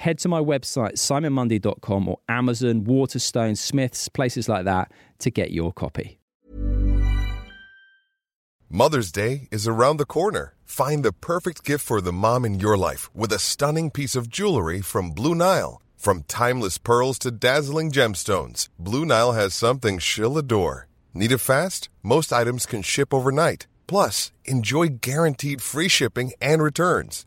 head to my website, simonmundy.com or Amazon, Waterstone, Smiths, places like that to get your copy. Mother's Day is around the corner. Find the perfect gift for the mom in your life with a stunning piece of jewelry from Blue Nile. From timeless pearls to dazzling gemstones, Blue Nile has something she'll adore. Need it fast? Most items can ship overnight. Plus, enjoy guaranteed free shipping and returns.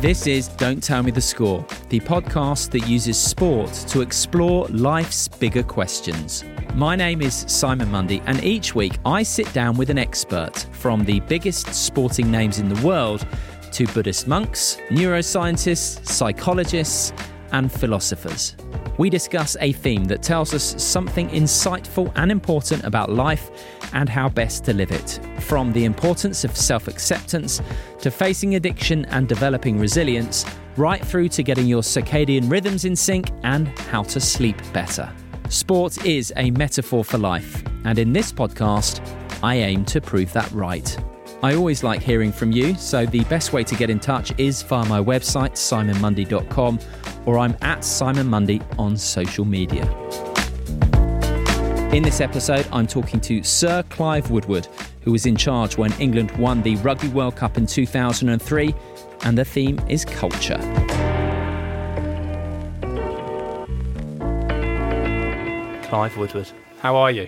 This is Don't Tell Me the Score, the podcast that uses sport to explore life's bigger questions. My name is Simon Mundy, and each week I sit down with an expert from the biggest sporting names in the world to Buddhist monks, neuroscientists, psychologists, and philosophers. We discuss a theme that tells us something insightful and important about life and how best to live it. From the importance of self acceptance to facing addiction and developing resilience, right through to getting your circadian rhythms in sync and how to sleep better. Sport is a metaphor for life, and in this podcast, I aim to prove that right. I always like hearing from you, so the best way to get in touch is via my website, simonmundy.com, or I'm at Simon Mundy on social media. In this episode, I'm talking to Sir Clive Woodward, who was in charge when England won the Rugby World Cup in 2003, and the theme is culture. Clive Woodward, how are you?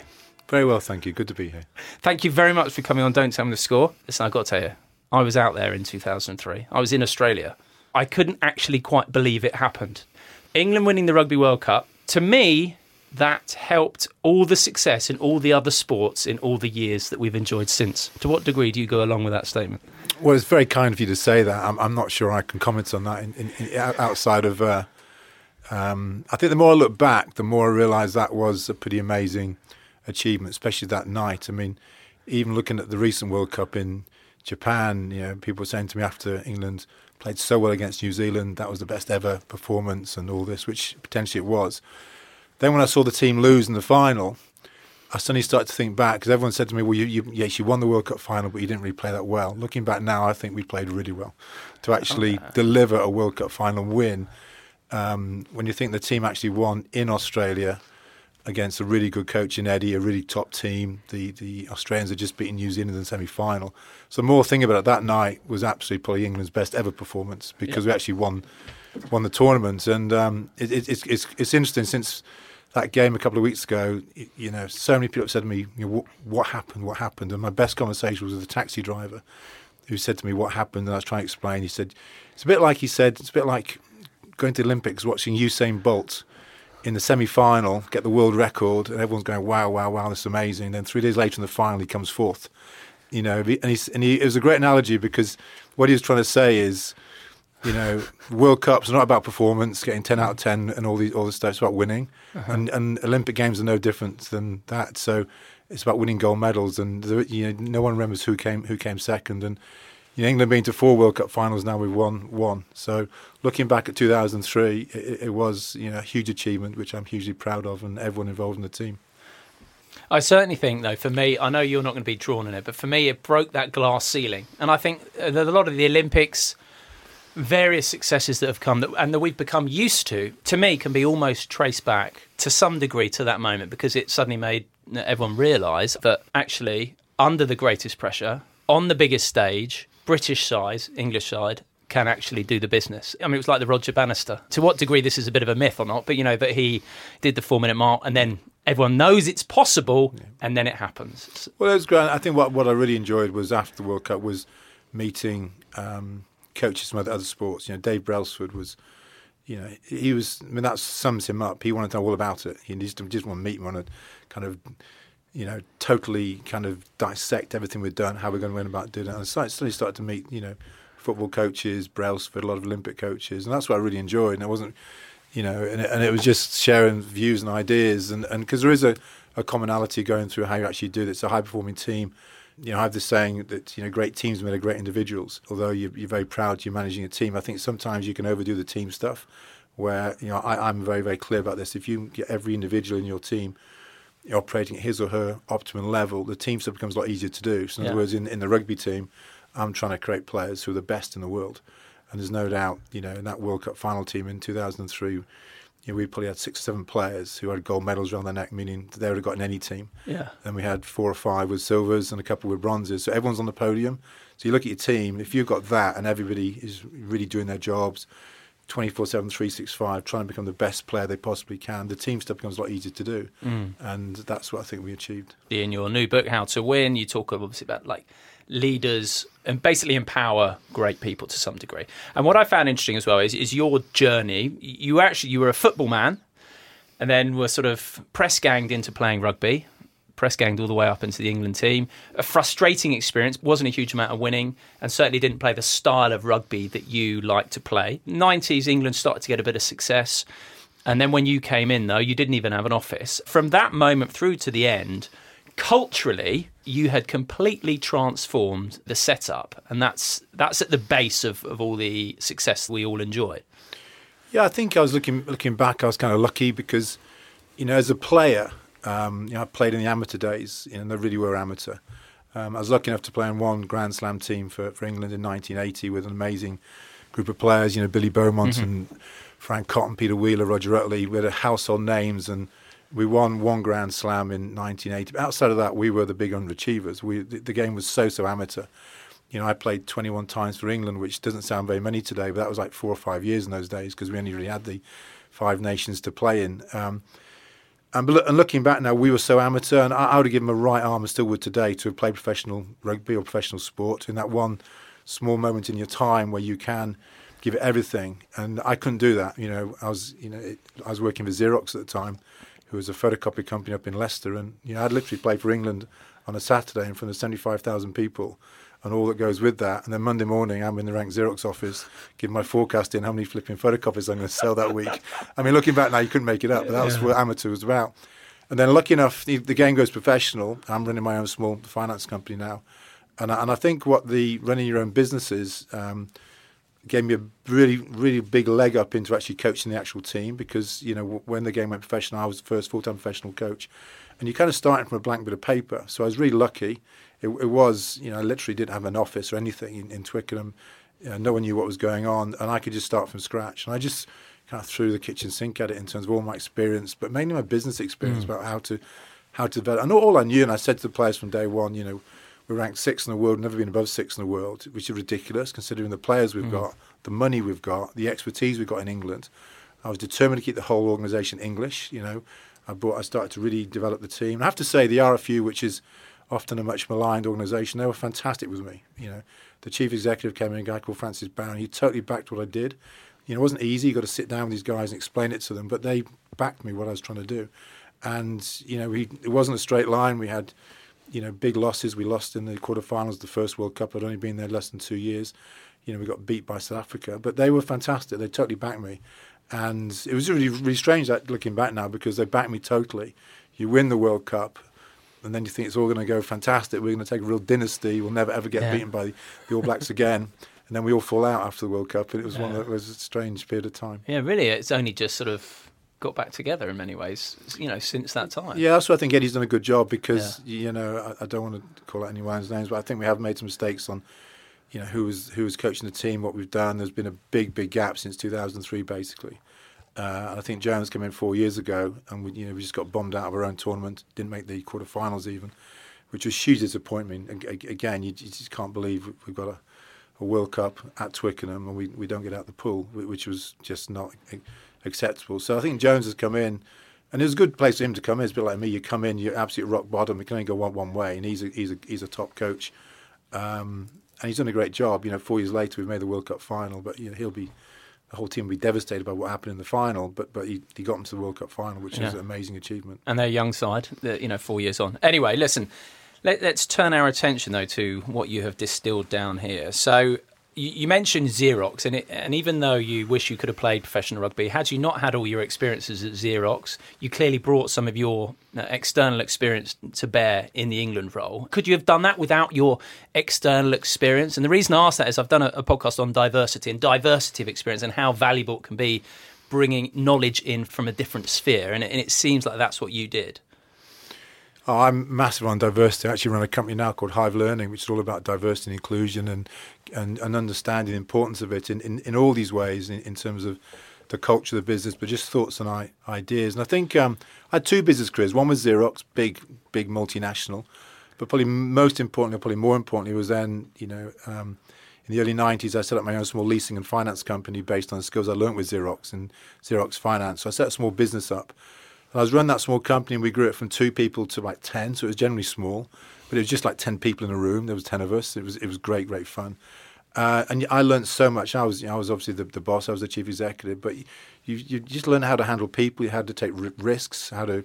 Very well, thank you. Good to be here. Thank you very much for coming on Don't Tell Me the Score. Listen, I've got to tell you, I was out there in 2003. I was in Australia. I couldn't actually quite believe it happened. England winning the Rugby World Cup, to me, that helped all the success in all the other sports in all the years that we've enjoyed since. To what degree do you go along with that statement? Well, it's very kind of you to say that. I'm, I'm not sure I can comment on that in, in, in, outside of. Uh, um, I think the more I look back, the more I realise that was a pretty amazing achievement, especially that night. I mean, even looking at the recent World Cup in Japan, you know, people were saying to me after England played so well against New Zealand, that was the best ever performance and all this, which potentially it was. Then when I saw the team lose in the final, I suddenly started to think back because everyone said to me, "Well, you, you, yes, you won the World Cup final, but you didn't really play that well." Looking back now, I think we played really well to actually okay. deliver a World Cup final win. Um, when you think the team actually won in Australia against a really good coach in Eddie, a really top team, the the Australians had just beaten New Zealand in the semi final. So, more thing about it that night was absolutely probably England's best ever performance because yeah. we actually won won the tournament, and um, it, it, it's it's it's interesting since that game a couple of weeks ago, you know, so many people have said to me, you know, what, what, happened, what happened? And my best conversation was with a taxi driver who said to me, what happened? And I was trying to explain. He said, it's a bit like he said, it's a bit like going to the Olympics, watching Usain Bolt in the semi-final get the world record, and everyone's going, wow, wow, wow, this is amazing. And then three days later in the final, he comes fourth. You know, and, he, and he, it was a great analogy because what he was trying to say is, you know, World Cups are not about performance, getting ten out of ten, and all these all this stuff. It's about winning, uh-huh. and and Olympic Games are no different than that. So it's about winning gold medals, and you know, no one remembers who came who came second. And you know, England being to four World Cup finals now, we've won one. So looking back at 2003, it, it was you know a huge achievement, which I'm hugely proud of, and everyone involved in the team. I certainly think, though, for me, I know you're not going to be drawn in it, but for me, it broke that glass ceiling. And I think a lot of the Olympics, various successes that have come that, and that we've become used to, to me, can be almost traced back to some degree to that moment because it suddenly made everyone realise that actually, under the greatest pressure, on the biggest stage, British side, English side, can actually do the business. I mean, it was like the Roger Bannister. To what degree this is a bit of a myth or not, but you know that he did the four minute mark and then everyone knows it's possible yeah. and then it happens. Well, it was great. I think what what I really enjoyed was after the World Cup was meeting um, coaches from other, other sports. You know, Dave Brailsford was. You know, he was. I mean, that sums him up. He wanted to know all about it. He just, just want to meet, want to kind of you know, totally kind of dissect everything we've done, how we're going to win about doing it. And so I suddenly started to meet, you know, football coaches, Brailsford, a lot of Olympic coaches, and that's what I really enjoyed. And it wasn't, you know, and it, and it was just sharing views and ideas, and because there is a, a commonality going through how you actually do it. It's a high performing team. You know, I have this saying that you know great teams made of great individuals. Although you're, you're very proud you're managing a team, I think sometimes you can overdo the team stuff. Where you know I, I'm very very clear about this. If you get every individual in your team operating at his or her optimum level, the team stuff becomes a lot easier to do. So in yeah. other words, in, in the rugby team, I'm trying to create players who are the best in the world. And there's no doubt, you know, in that World Cup final team in 2003, you know, we probably had six or seven players who had gold medals around their neck, meaning they would have got in any team. Yeah. And we had four or five with silvers and a couple with bronzes. So everyone's on the podium. So you look at your team, if you've got that and everybody is really doing their jobs 24 7, 365, trying to become the best player they possibly can, the team stuff becomes a lot easier to do. Mm. And that's what I think we achieved. In your new book, How to Win, you talk obviously about like leaders and basically empower great people to some degree. And what I found interesting as well is, is your journey. You actually you were a football man, and then were sort of press ganged into playing rugby. Press ganged all the way up into the England team. A frustrating experience. wasn't a huge amount of winning, and certainly didn't play the style of rugby that you like to play. Nineties England started to get a bit of success, and then when you came in, though, you didn't even have an office. From that moment through to the end, culturally you had completely transformed the setup and that's that's at the base of, of all the success we all enjoy. Yeah i think i was looking looking back i was kind of lucky because you know as a player um, you know i played in the amateur days you know they really were amateur. Um, i was lucky enough to play in one grand slam team for, for england in 1980 with an amazing group of players you know billy beaumont mm-hmm. and fran cotton peter wheeler roger utley. We had household names and we won one Grand Slam in 1980. Outside of that, we were the big underachievers. We, the, the, game was so, so amateur. You know, I played 21 times for England, which doesn't sound very many today, but that was like four or five years in those days because we only really had the five nations to play in. Um, and, and, looking back now, we were so amateur, and I, I would have given a right arm and still would today to have played professional rugby or professional sport in that one small moment in your time where you can give it everything. And I couldn't do that. You know, I was, you know, it, I was working for Xerox at the time who was a photocopy company up in Leicester. And you know, I'd literally play for England on a Saturday in front of 75,000 people and all that goes with that. And then Monday morning, I'm in the Rank Xerox office, giving my forecast in how many flipping photocopies I'm going to sell that week. I mean, looking back now, you couldn't make it up, but that was what amateur was about. And then, lucky enough, the, the game goes professional. I'm running my own small finance company now. And I, and I think what the running your own business is, um, gave me a really, really big leg up into actually coaching the actual team because, you know, when the game went professional, I was the first full time professional coach. And you kind of started from a blank bit of paper. So I was really lucky. It, it was, you know, I literally didn't have an office or anything in, in Twickenham. You know, no one knew what was going on. And I could just start from scratch. And I just kind of threw the kitchen sink at it in terms of all my experience, but mainly my business experience mm. about how to how to develop. And all I knew, and I said to the players from day one, you know, we're ranked sixth in the world, never been above sixth in the world, which is ridiculous considering the players we've mm. got, the money we've got, the expertise we've got in England. I was determined to keep the whole organisation English. You know, I brought, I started to really develop the team. I have to say, the RFU, which is often a much maligned organisation, they were fantastic with me. You know, the chief executive came in, a guy called Francis Baron. He totally backed what I did. You know, it wasn't easy. You got to sit down with these guys and explain it to them, but they backed me what I was trying to do. And you know, we, it wasn't a straight line. We had you know, big losses. We lost in the quarterfinals the first World Cup. I'd only been there less than two years. You know, we got beat by South Africa, but they were fantastic. They totally backed me, and it was really really strange that looking back now because they backed me totally. You win the World Cup, and then you think it's all going to go fantastic. We're going to take a real dynasty. We'll never ever get yeah. beaten by the, the All Blacks again. And then we all fall out after the World Cup, and it was yeah. one that was a strange period of time. Yeah, really, it's only just sort of got back together in many ways. You know, since that time. Yeah, that's what I think Eddie's done a good job because yeah. you know I, I, don't want to call out anyone's names, but I think we have made some mistakes on you know who was who was coaching the team, what we've done. There's been a big big gap since 2003, basically. Uh, I think Jones came in four years ago, and we, you know we just got bombed out of our own tournament. Didn't make the quarterfinals even, which was huge disappointment. Again, you, you just can't believe we've got a, a, World Cup at Twickenham and we, we don't get out the pool, which was just not acceptable. So I think Jones has come in, and it's a good place for him to come in. It's a bit like me. You come in, you're absolutely rock bottom. It can only go one, one way, and he's a, he's a, he's a top coach, um, and he's done a great job. You know, four years later, we've made the World Cup final, but you know he'll be the whole team will be devastated by what happened in the final, but but he, he got into the World Cup final, which yeah. is an amazing achievement. And their young side, you know, four years on. Anyway, listen, let, us turn our attention though to what you have distilled down here. So you, mentioned Xerox, and, it, and even though you wish you could have played professional rugby, had you not had all your experiences at Xerox, you clearly brought some of your uh, external experience to bear in the England role. Could you have done that without your external experience? And the reason I ask that is I've done a, a podcast on diversity and diversity of experience and how valuable it can be bringing knowledge in from a different sphere, and it, and it seems like that's what you did. Oh, I'm massive on diversity. I actually run a company now called Hive Learning, which is all about diversity and inclusion and and, and understanding the importance of it in, in, in all these ways in, in terms of the culture of the business, but just thoughts and ideas. And I think um, I had two business careers. One was Xerox, big, big multinational, but probably most importantly, probably more importantly, was then you know um, in the early '90s I set up my own small leasing and finance company based on the skills I learned with Xerox and Xerox Finance. So I set a small business up I was running that small company, and we grew it from two people to like ten. So it was generally small, but it was just like ten people in a room. There was ten of us. It was it was great, great fun. Uh, and I learned so much. I was you know, I was obviously the, the boss. I was the chief executive, but you you just learn how to handle people. You had to take risks, how to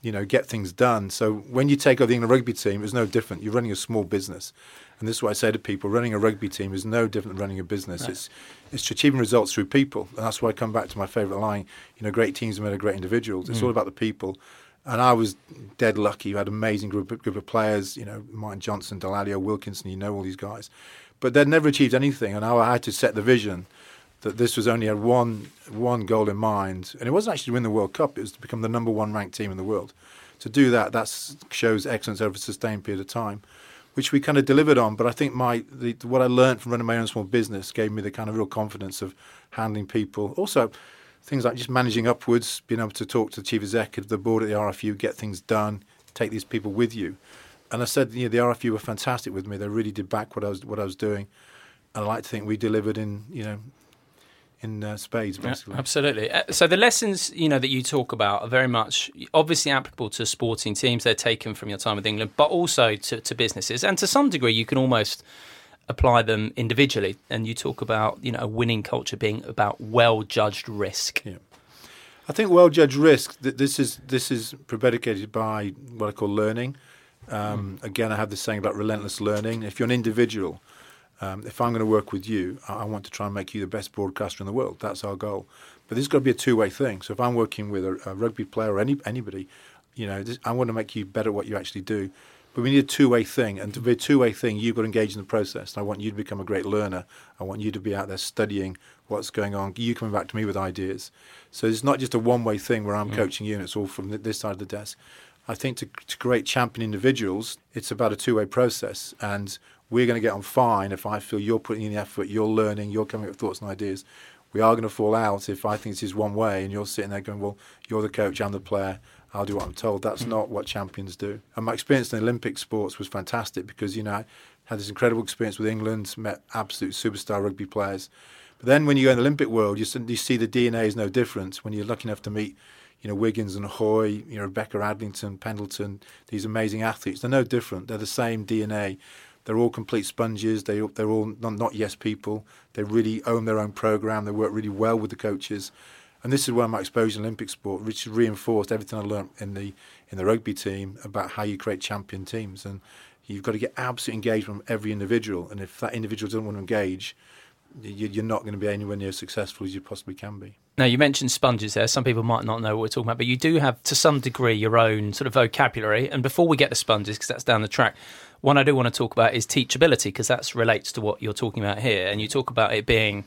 you know get things done. So when you take over the England rugby team, it was no different. You're running a small business, and this is what I say to people: running a rugby team is no different than running a business. Right. It's it's achieving results through people, and that's why I come back to my favourite line. You know, great teams are made of great individuals. It's mm. all about the people. And I was dead lucky. You had an amazing group group of players. You know, Martin Johnson, Dallaglio, Wilkinson. You know all these guys, but they'd never achieved anything. And I had to set the vision that this was only had one one goal in mind, and it wasn't actually to win the World Cup. It was to become the number one ranked team in the world. To do that, that shows excellence over a sustained period of time which we kind of delivered on. But I think my the, what I learned from running my own small business gave me the kind of real confidence of handling people. Also, things like just managing upwards, being able to talk to the chief executive, of the board at the RFU, get things done, take these people with you. And I said, you know, the RFU were fantastic with me. They really did back what I was what I was doing. And I like to think we delivered in you know in uh, spades, basically. Yeah, absolutely. Uh, so the lessons you know that you talk about are very much obviously applicable to sporting teams. They're taken from your time with England, but also to, to businesses, and to some degree, you can almost apply them individually. And you talk about you know a winning culture being about well judged risk. Yeah. I think well judged risk. This is this is predicated by what I call learning. Um, mm. Again, I have this saying about relentless learning. If you're an individual um, if I'm going to work with you, I want to try and make you the best broadcaster in the world. That's our goal. But this has got to be a two-way thing. So if I'm working with a, a rugby player or any, anybody, you know, this, I want to make you better at what you actually do. But we need a two-way thing, and to be a two-way thing, you've got to engage in the process. I want you to become a great learner. I want you to be out there studying what's going on. You coming back to me with ideas. So it's not just a one-way thing where I'm mm. coaching you and it's all from this side of the desk. I think to, to create champion individuals, it's about a two-way process, and we're going to get on fine if I feel you're putting in the effort, you're learning, you're coming up with thoughts and ideas. We are going to fall out if I think this is one way and you're sitting there going, well, you're the coach, I'm the player, I'll do what I'm told. That's mm. not what champions do. And my experience in Olympic sports was fantastic because, you know, I had this incredible experience with England, met absolute superstar rugby players. But then when you go in the Olympic world, you, you see the DNA is no different. When you're lucky enough to meet, you know, Wiggins and Hoy, you know, Rebecca Adlington, Pendleton, these amazing athletes, they're no different. They're the same DNA. They're all complete sponges. They they're all not, not yes people. They really own their own program. They work really well with the coaches, and this is where my exposure in Olympic sport, which reinforced everything I learned in the in the rugby team about how you create champion teams. And you've got to get absolute engagement from every individual. And if that individual doesn't want to engage, you're not going to be anywhere near as successful as you possibly can be. Now, you mentioned sponges there. Some people might not know what we're talking about, but you do have, to some degree, your own sort of vocabulary. And before we get to sponges, because that's down the track, one I do want to talk about is teachability, because that relates to what you're talking about here. And you talk about it being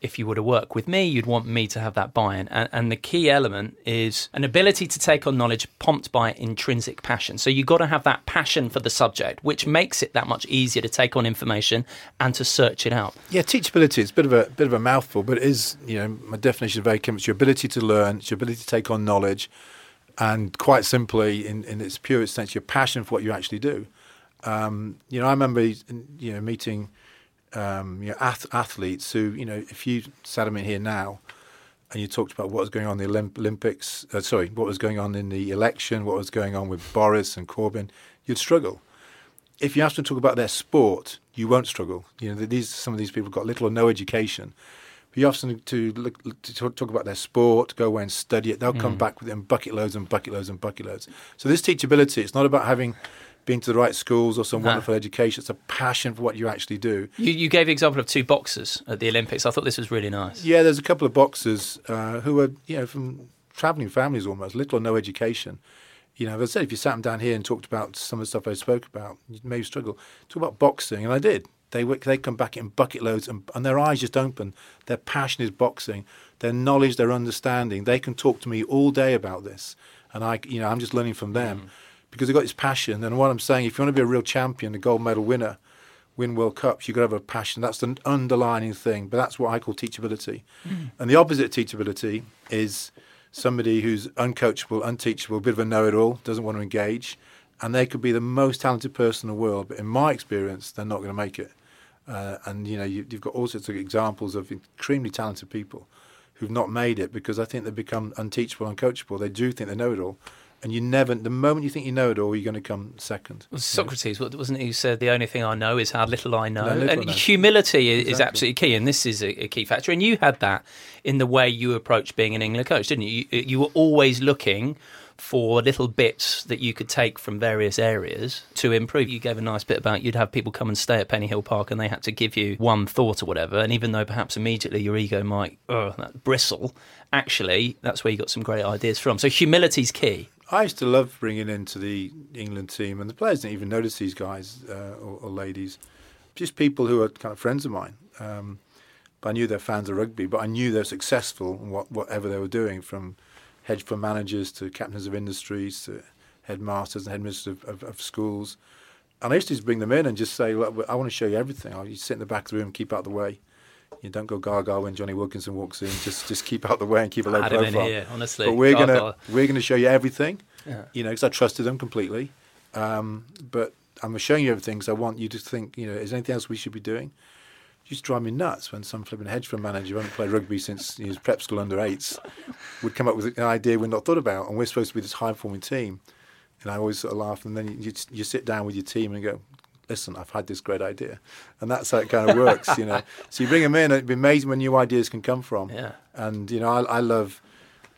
if you were to work with me, you'd want me to have that buy-in. And, and the key element is an ability to take on knowledge pumped by intrinsic passion. So you've got to have that passion for the subject, which makes it that much easier to take on information and to search it out. Yeah, teachability is a bit of a bit of a mouthful, but it is, you know, my definition of ACAM is your ability to learn, it's your ability to take on knowledge, and quite simply, in, in its purest sense, your passion for what you actually do. Um, you know, I remember, you know, meeting um, you know, ath- athletes who, you know, if you sat them in here now and you talked about what was going on in the Olymp- Olympics, uh, sorry, what was going on in the election, what was going on with Boris and Corbyn, you'd struggle. If you ask them to talk about their sport, you won't struggle. You know, these some of these people have got little or no education. But you ask them to, look, to talk about their sport, go away and study it. They'll come mm. back with it in bucket loads and bucket loads and bucket loads. So this teachability, it's not about having been to the right schools or some wonderful education. It's a passion for what you actually do. You, you gave the example of two boxers at the Olympics. I thought this was really nice. Yeah, there's a couple of boxers uh, who are, you know, from travelling families almost, little or no education. You know, as I said, if you sat them down here and talked about some of the stuff I spoke about, you may struggle. Talk about boxing, and I did. They they come back in bucket loads, and, and their eyes just open. Their passion is boxing. Their knowledge, their understanding. They can talk to me all day about this, and I, you know, I'm just learning from them. Mm because they've got this passion. And what I'm saying, if you want to be a real champion, a gold medal winner, win World Cups, you've got to have a passion. That's the underlining thing. But that's what I call teachability. Mm. And the opposite of teachability is somebody who's uncoachable, unteachable, a bit of a know-it-all, doesn't want to engage, and they could be the most talented person in the world. But in my experience, they're not going to make it. Uh, and you know, you, have got all sorts of examples of extremely talented people who've not made it because I think they become unteachable, uncoachable. They do think they know it all, and you never the moment you think you know it all you're going to come second well, socrates wasn't he who said the only thing i know is how little i know no, little and humility is, exactly. is absolutely key and this is a, a, key factor and you had that in the way you approached being an england coach didn't you you, you were always looking for little bits that you could take from various areas to improve. You gave a nice bit about you'd have people come and stay at Pennyhill Park and they had to give you one thought or whatever. And even though perhaps immediately your ego might uh, bristle, actually that's where you got some great ideas from. So humility's key. I used to love bringing into the England team, and the players didn't even notice these guys uh, or, or, ladies, just people who are kind of friends of mine. Um, but I knew they're fans of rugby, but I knew they're successful in what, whatever they were doing, from hedge fund managers to captains of industries to headmasters and headmisters of, of, of schools. And I used to just bring them in and just say, Look, I want to show you everything. I'll just sit in the back of the room, keep out of the way you don't go gaga when Jonny Wilkinson walks in. Just just keep out the way and keep a low profile. Here, honestly, but we're gonna we're gonna show you everything. Yeah. You know, because I trusted them completely. Um, but I'm showing you everything because I want you to think. You know, is there anything else we should be doing? It used to drive me nuts when some flipping hedge fund manager who hadn't played rugby since he was prep school under eights would come up with an idea we'd not thought about, and we're supposed to be this high performing team. And I always sort of laugh, and then you, you, you sit down with your team and go, listen, I've had this great idea. And that's how it kind of works, you know. So you bring them in, it'd be amazing where new ideas can come from. Yeah. And, you know, I, I love,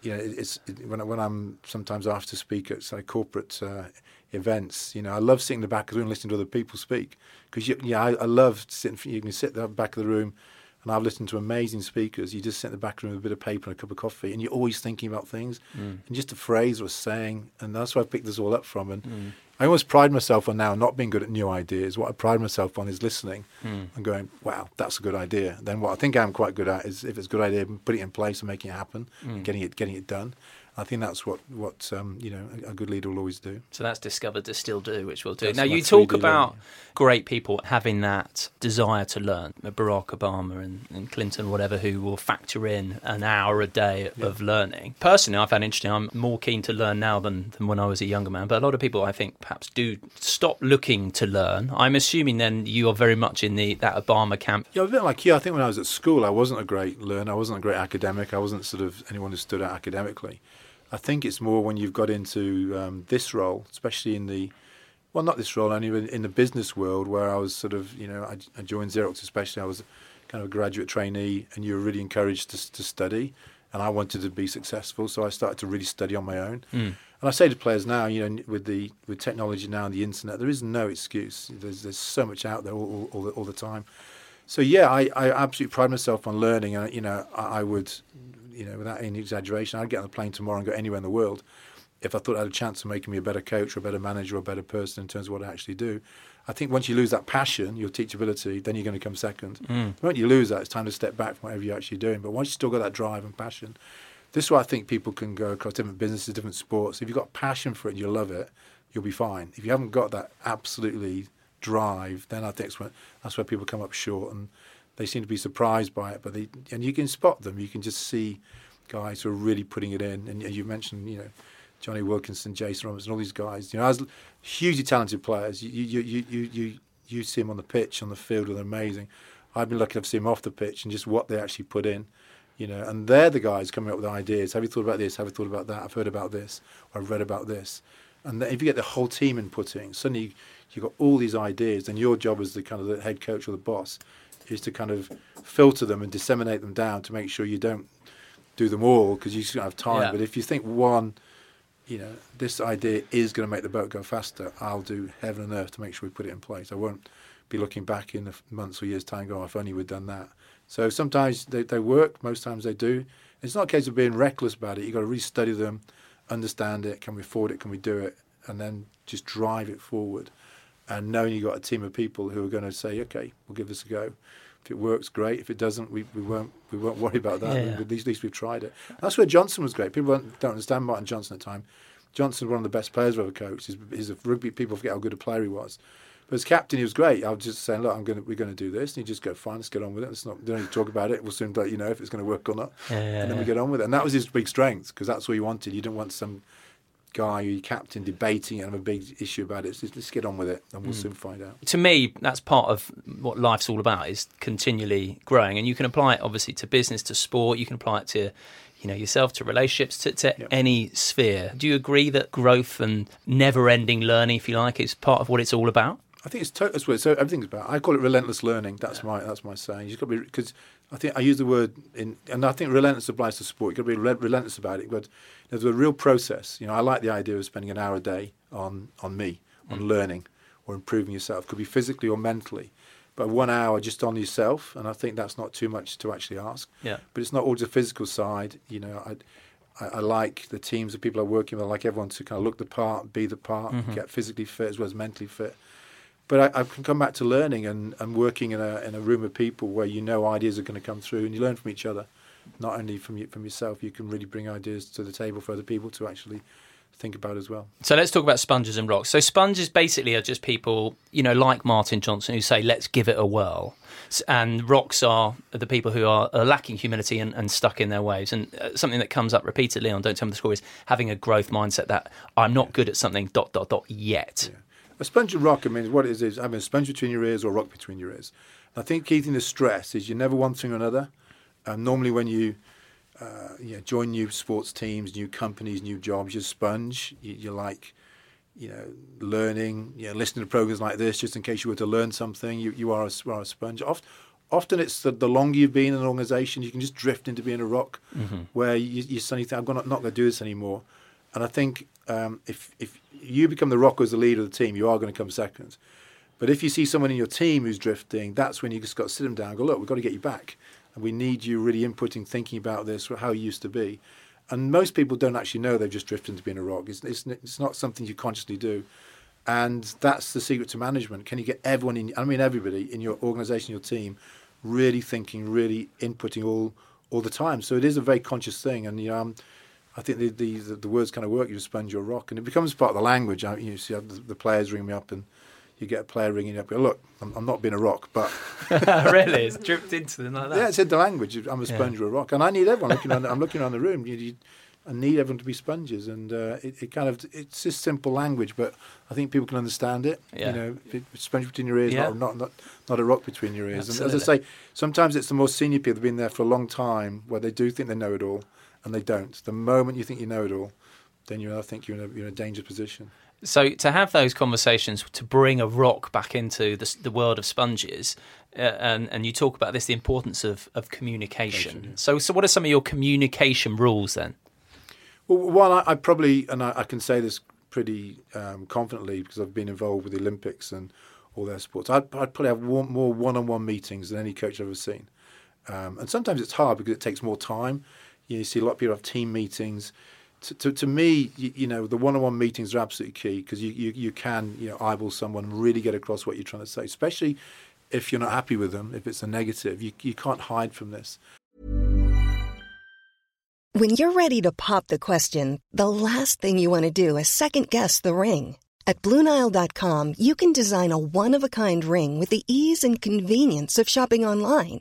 you know, it's it, when, when I'm sometimes asked to speak at say, corporate uh, events, you know, I love sitting in the back of the room listening to other people speak. Because, yeah, I, I love sitting, you can sit at the back of the room and I've listened to amazing speakers. You just sit in the back room with a bit of paper and a cup of coffee, and you're always thinking about things, mm. and just a phrase or a saying, and that's where I picked this all up from. And mm. I always pride myself on now not being good at new ideas. What I pride myself on is listening mm. and going, wow, that's a good idea. Then what I think I'm quite good at is if it's a good idea, putting it in place and making it happen, mm. getting it getting it done. I think that's what what um, you know a, good leader will always do. So that's discovered to still do, which we'll do. That's now you talk about learning. great people having that desire to learn. Barack Obama and, and, Clinton, whatever, who will factor in an hour a day yeah. of learning. Personally, I found interesting. I'm more keen to learn now than, than when I was a younger man. But a lot of people, I think, perhaps do stop looking to learn. I'm assuming then you are very much in the that Obama camp. Yeah, a bit like you. I think when I was at school, I wasn't a great learner. I wasn't a great academic. I wasn't sort of anyone who stood out academically. I think it's more when you've got into um, this role, especially in the well, not this role, only in the business world where I was sort of, you know, I, I joined Xerox especially. I was kind of a graduate trainee, and you were really encouraged to, to study, and I wanted to be successful, so I started to really study on my own. Mm. And I say to players now, you know, with the with technology now and the internet, there is no excuse. There's there's so much out there all, all, all, the, all the time. So yeah, I, I absolutely pride myself on learning, and you know, I, I would you know, without any exaggeration, I'd get on a plane tomorrow and go anywhere in the world. if I thought I had a chance of making me a better coach or a better manager or a better person in terms of what I actually do. I think once you lose that passion, your teachability, then you're going to come second. Mm. The moment you lose that, it's time to step back from whatever you're actually doing. But once you've still got that drive and passion, this is why I think people can go across different businesses, different sports. If you've got passion for it and you love it, you'll be fine. If you haven't got that absolutely drive, then I think that's where, that's where people come up short. And they seem to be surprised by it. But they, and you can spot them. You can just see guys who are really putting it in. And you mentioned, you know, Jonny Wilkinson, Jason Robinson, all these guys. You know, as hugely talented players. You you you you you, you see them on the pitch, on the field, and they're amazing. I've been lucky to see them off the pitch and just what they actually put in. You know, and they're the guys coming up with ideas. Have you thought about this? Have you thought about that? I've heard about this. I've read about this. And if you get the whole team inputting, suddenly you've got all these ideas, and your job as the kind of the head coach or the boss is to kind of filter them and disseminate them down to make sure you don't do them all because you don't have time. Yeah. But if you think one, you know, this idea is going to make the boat go faster, I'll do heaven and earth to make sure we put it in place. I won't be looking back in a months or years' time going, oh, if only we'd done that. So sometimes they, they work, most times they do. It's not a case of being reckless about it. You've got to really study them, understand it, can we afford it, can we do it, and then just drive it forward and knowing you've got a team of people who are going to say, okay, we'll give this a go. If it works, great. If it doesn't, we, we won't we won't worry about that. Yeah, yeah. At, least, at least we've tried it. That's where Johnson was great. People don't, understand Martin Johnson at the time. Johnson was one of the best players I've ever coached. He's, he's a rugby. People forget how good a player he was. But as captain, he was great. I was just saying, look, I'm going we're going to do this. And he just go, fine, let's get on with it. Let's not, don't need to talk about it. We'll soon let you know if it's going to work or not. Yeah, and then we get on with it. And that was his big strength because that's what he wanted. You didn't want some guy, your captain, debating and have a big issue about it. So let's get on with it, and we'll mm. soon find out. To me, that's part of what life's all about: is continually growing, and you can apply it obviously to business, to sport. You can apply it to you know yourself to relationships to, to yep. any sphere do you agree that growth and never-ending learning if you like is part of what it's all about I think it's totally so everything's about. I call it relentless learning. That's yeah. my that's my saying. You've got to be because I think I use the word in, and I think relentless applies to sport. You've got to be re- relentless about it. But there's a real process. You know, I like the idea of spending an hour a day on on me, on mm. learning or improving yourself. Could be physically or mentally, but one hour just on yourself, and I think that's not too much to actually ask. Yeah. But it's not all the physical side. You know, I, I, I like the teams, the people I'm working with. I like everyone to kind of look the part, be the part, mm-hmm. get physically fit as well as mentally fit but I, I, can come back to learning and, and working in a in a room of people where you know ideas are going to come through and you learn from each other, not only from you, from yourself. You can really bring ideas to the table for other people to actually think about as well. So let's talk about sponges and rocks. So sponges basically are just people, you know, like Martin Johnson who say, "Let's give it a whirl," and rocks are the people who are, are lacking humility and, and, stuck in their ways. And uh, something that comes up repeatedly on Don't Tell Me the Score is having a growth mindset that I'm not good at something. Dot dot dot yet. Yeah. A sponge and rock, I mean, what it is, is having a sponge between your ears or a rock between your ears. I think key thing to stress is you're never one thing or another. And normally when you, uh, you know, join new sports teams, new companies, new jobs, you're sponge. You, you're like, you know, learning, you know, listening to programs like this just in case you were to learn something. You, you are, a, are a sponge. Often, often it's the, the longer you've been in an organisation, you can just drift into being a rock mm-hmm. where you, you suddenly think, I'm not, not going to do this anymore. And I think um, if, if you become the rock as the leader of the team, you are going to come second. But if you see someone in your team who's drifting, that's when you just got to sit them down and go, look, we've got to get you back. And we need you really inputting, thinking about this, how you used to be. And most people don't actually know they've just drifted into being a rock. It's, it's, it's not something you consciously do. And that's the secret to management. Can you get everyone in, I mean, everybody in your organization, your team, really thinking, really inputting all all the time? So it is a very conscious thing. And, you know, um, I think the, the, the, words kind of work. You sponge your rock, and it becomes part of the language. You see the, the players ring me up, and you get a player ringing up. Go, Look, I'm, I'm, not being a rock, but really, it's dripped into them like that. Yeah, it's in the language. I'm a sponge yeah. or a rock, and I need everyone. Looking on, I'm looking around the room. You, you, I need everyone to be sponges, and uh, it, it, kind of it's just simple language, but I think people can understand it. Yeah. You know, sponge between your ears, yeah. not, not not not a rock between your ears. Absolutely. And as I say, sometimes it's the more senior people who've been there for a long time, where they do think they know it all and they don't. The moment you think you know it all, then you I think you're in a, you're in a dangerous position. So to have those conversations, to bring a rock back into the, the world of sponges, uh, and and you talk about this, the importance of of communication. Yeah. So so what are some of your communication rules then? Well, one I, I probably and I, I, can say this pretty um, confidently because I've been involved with the Olympics and all their sports. I'd, I'd probably have one, more one-on-one meetings than any coach I've ever seen, um, and sometimes it's hard because it takes more time. You, know, you see a lot of people have team meetings. to, to, to me, you, you, know, the one-on-one meetings are absolutely key because you, you, you can you know eyeball someone and really get across what you're trying to say, especially if you're not happy with them, if it's a negative. You, you can't hide from this. When you're ready to pop the question, the last thing you want to do is second-guess the ring. At BlueNile.com, you can design a one-of-a-kind ring with the ease and convenience of shopping online.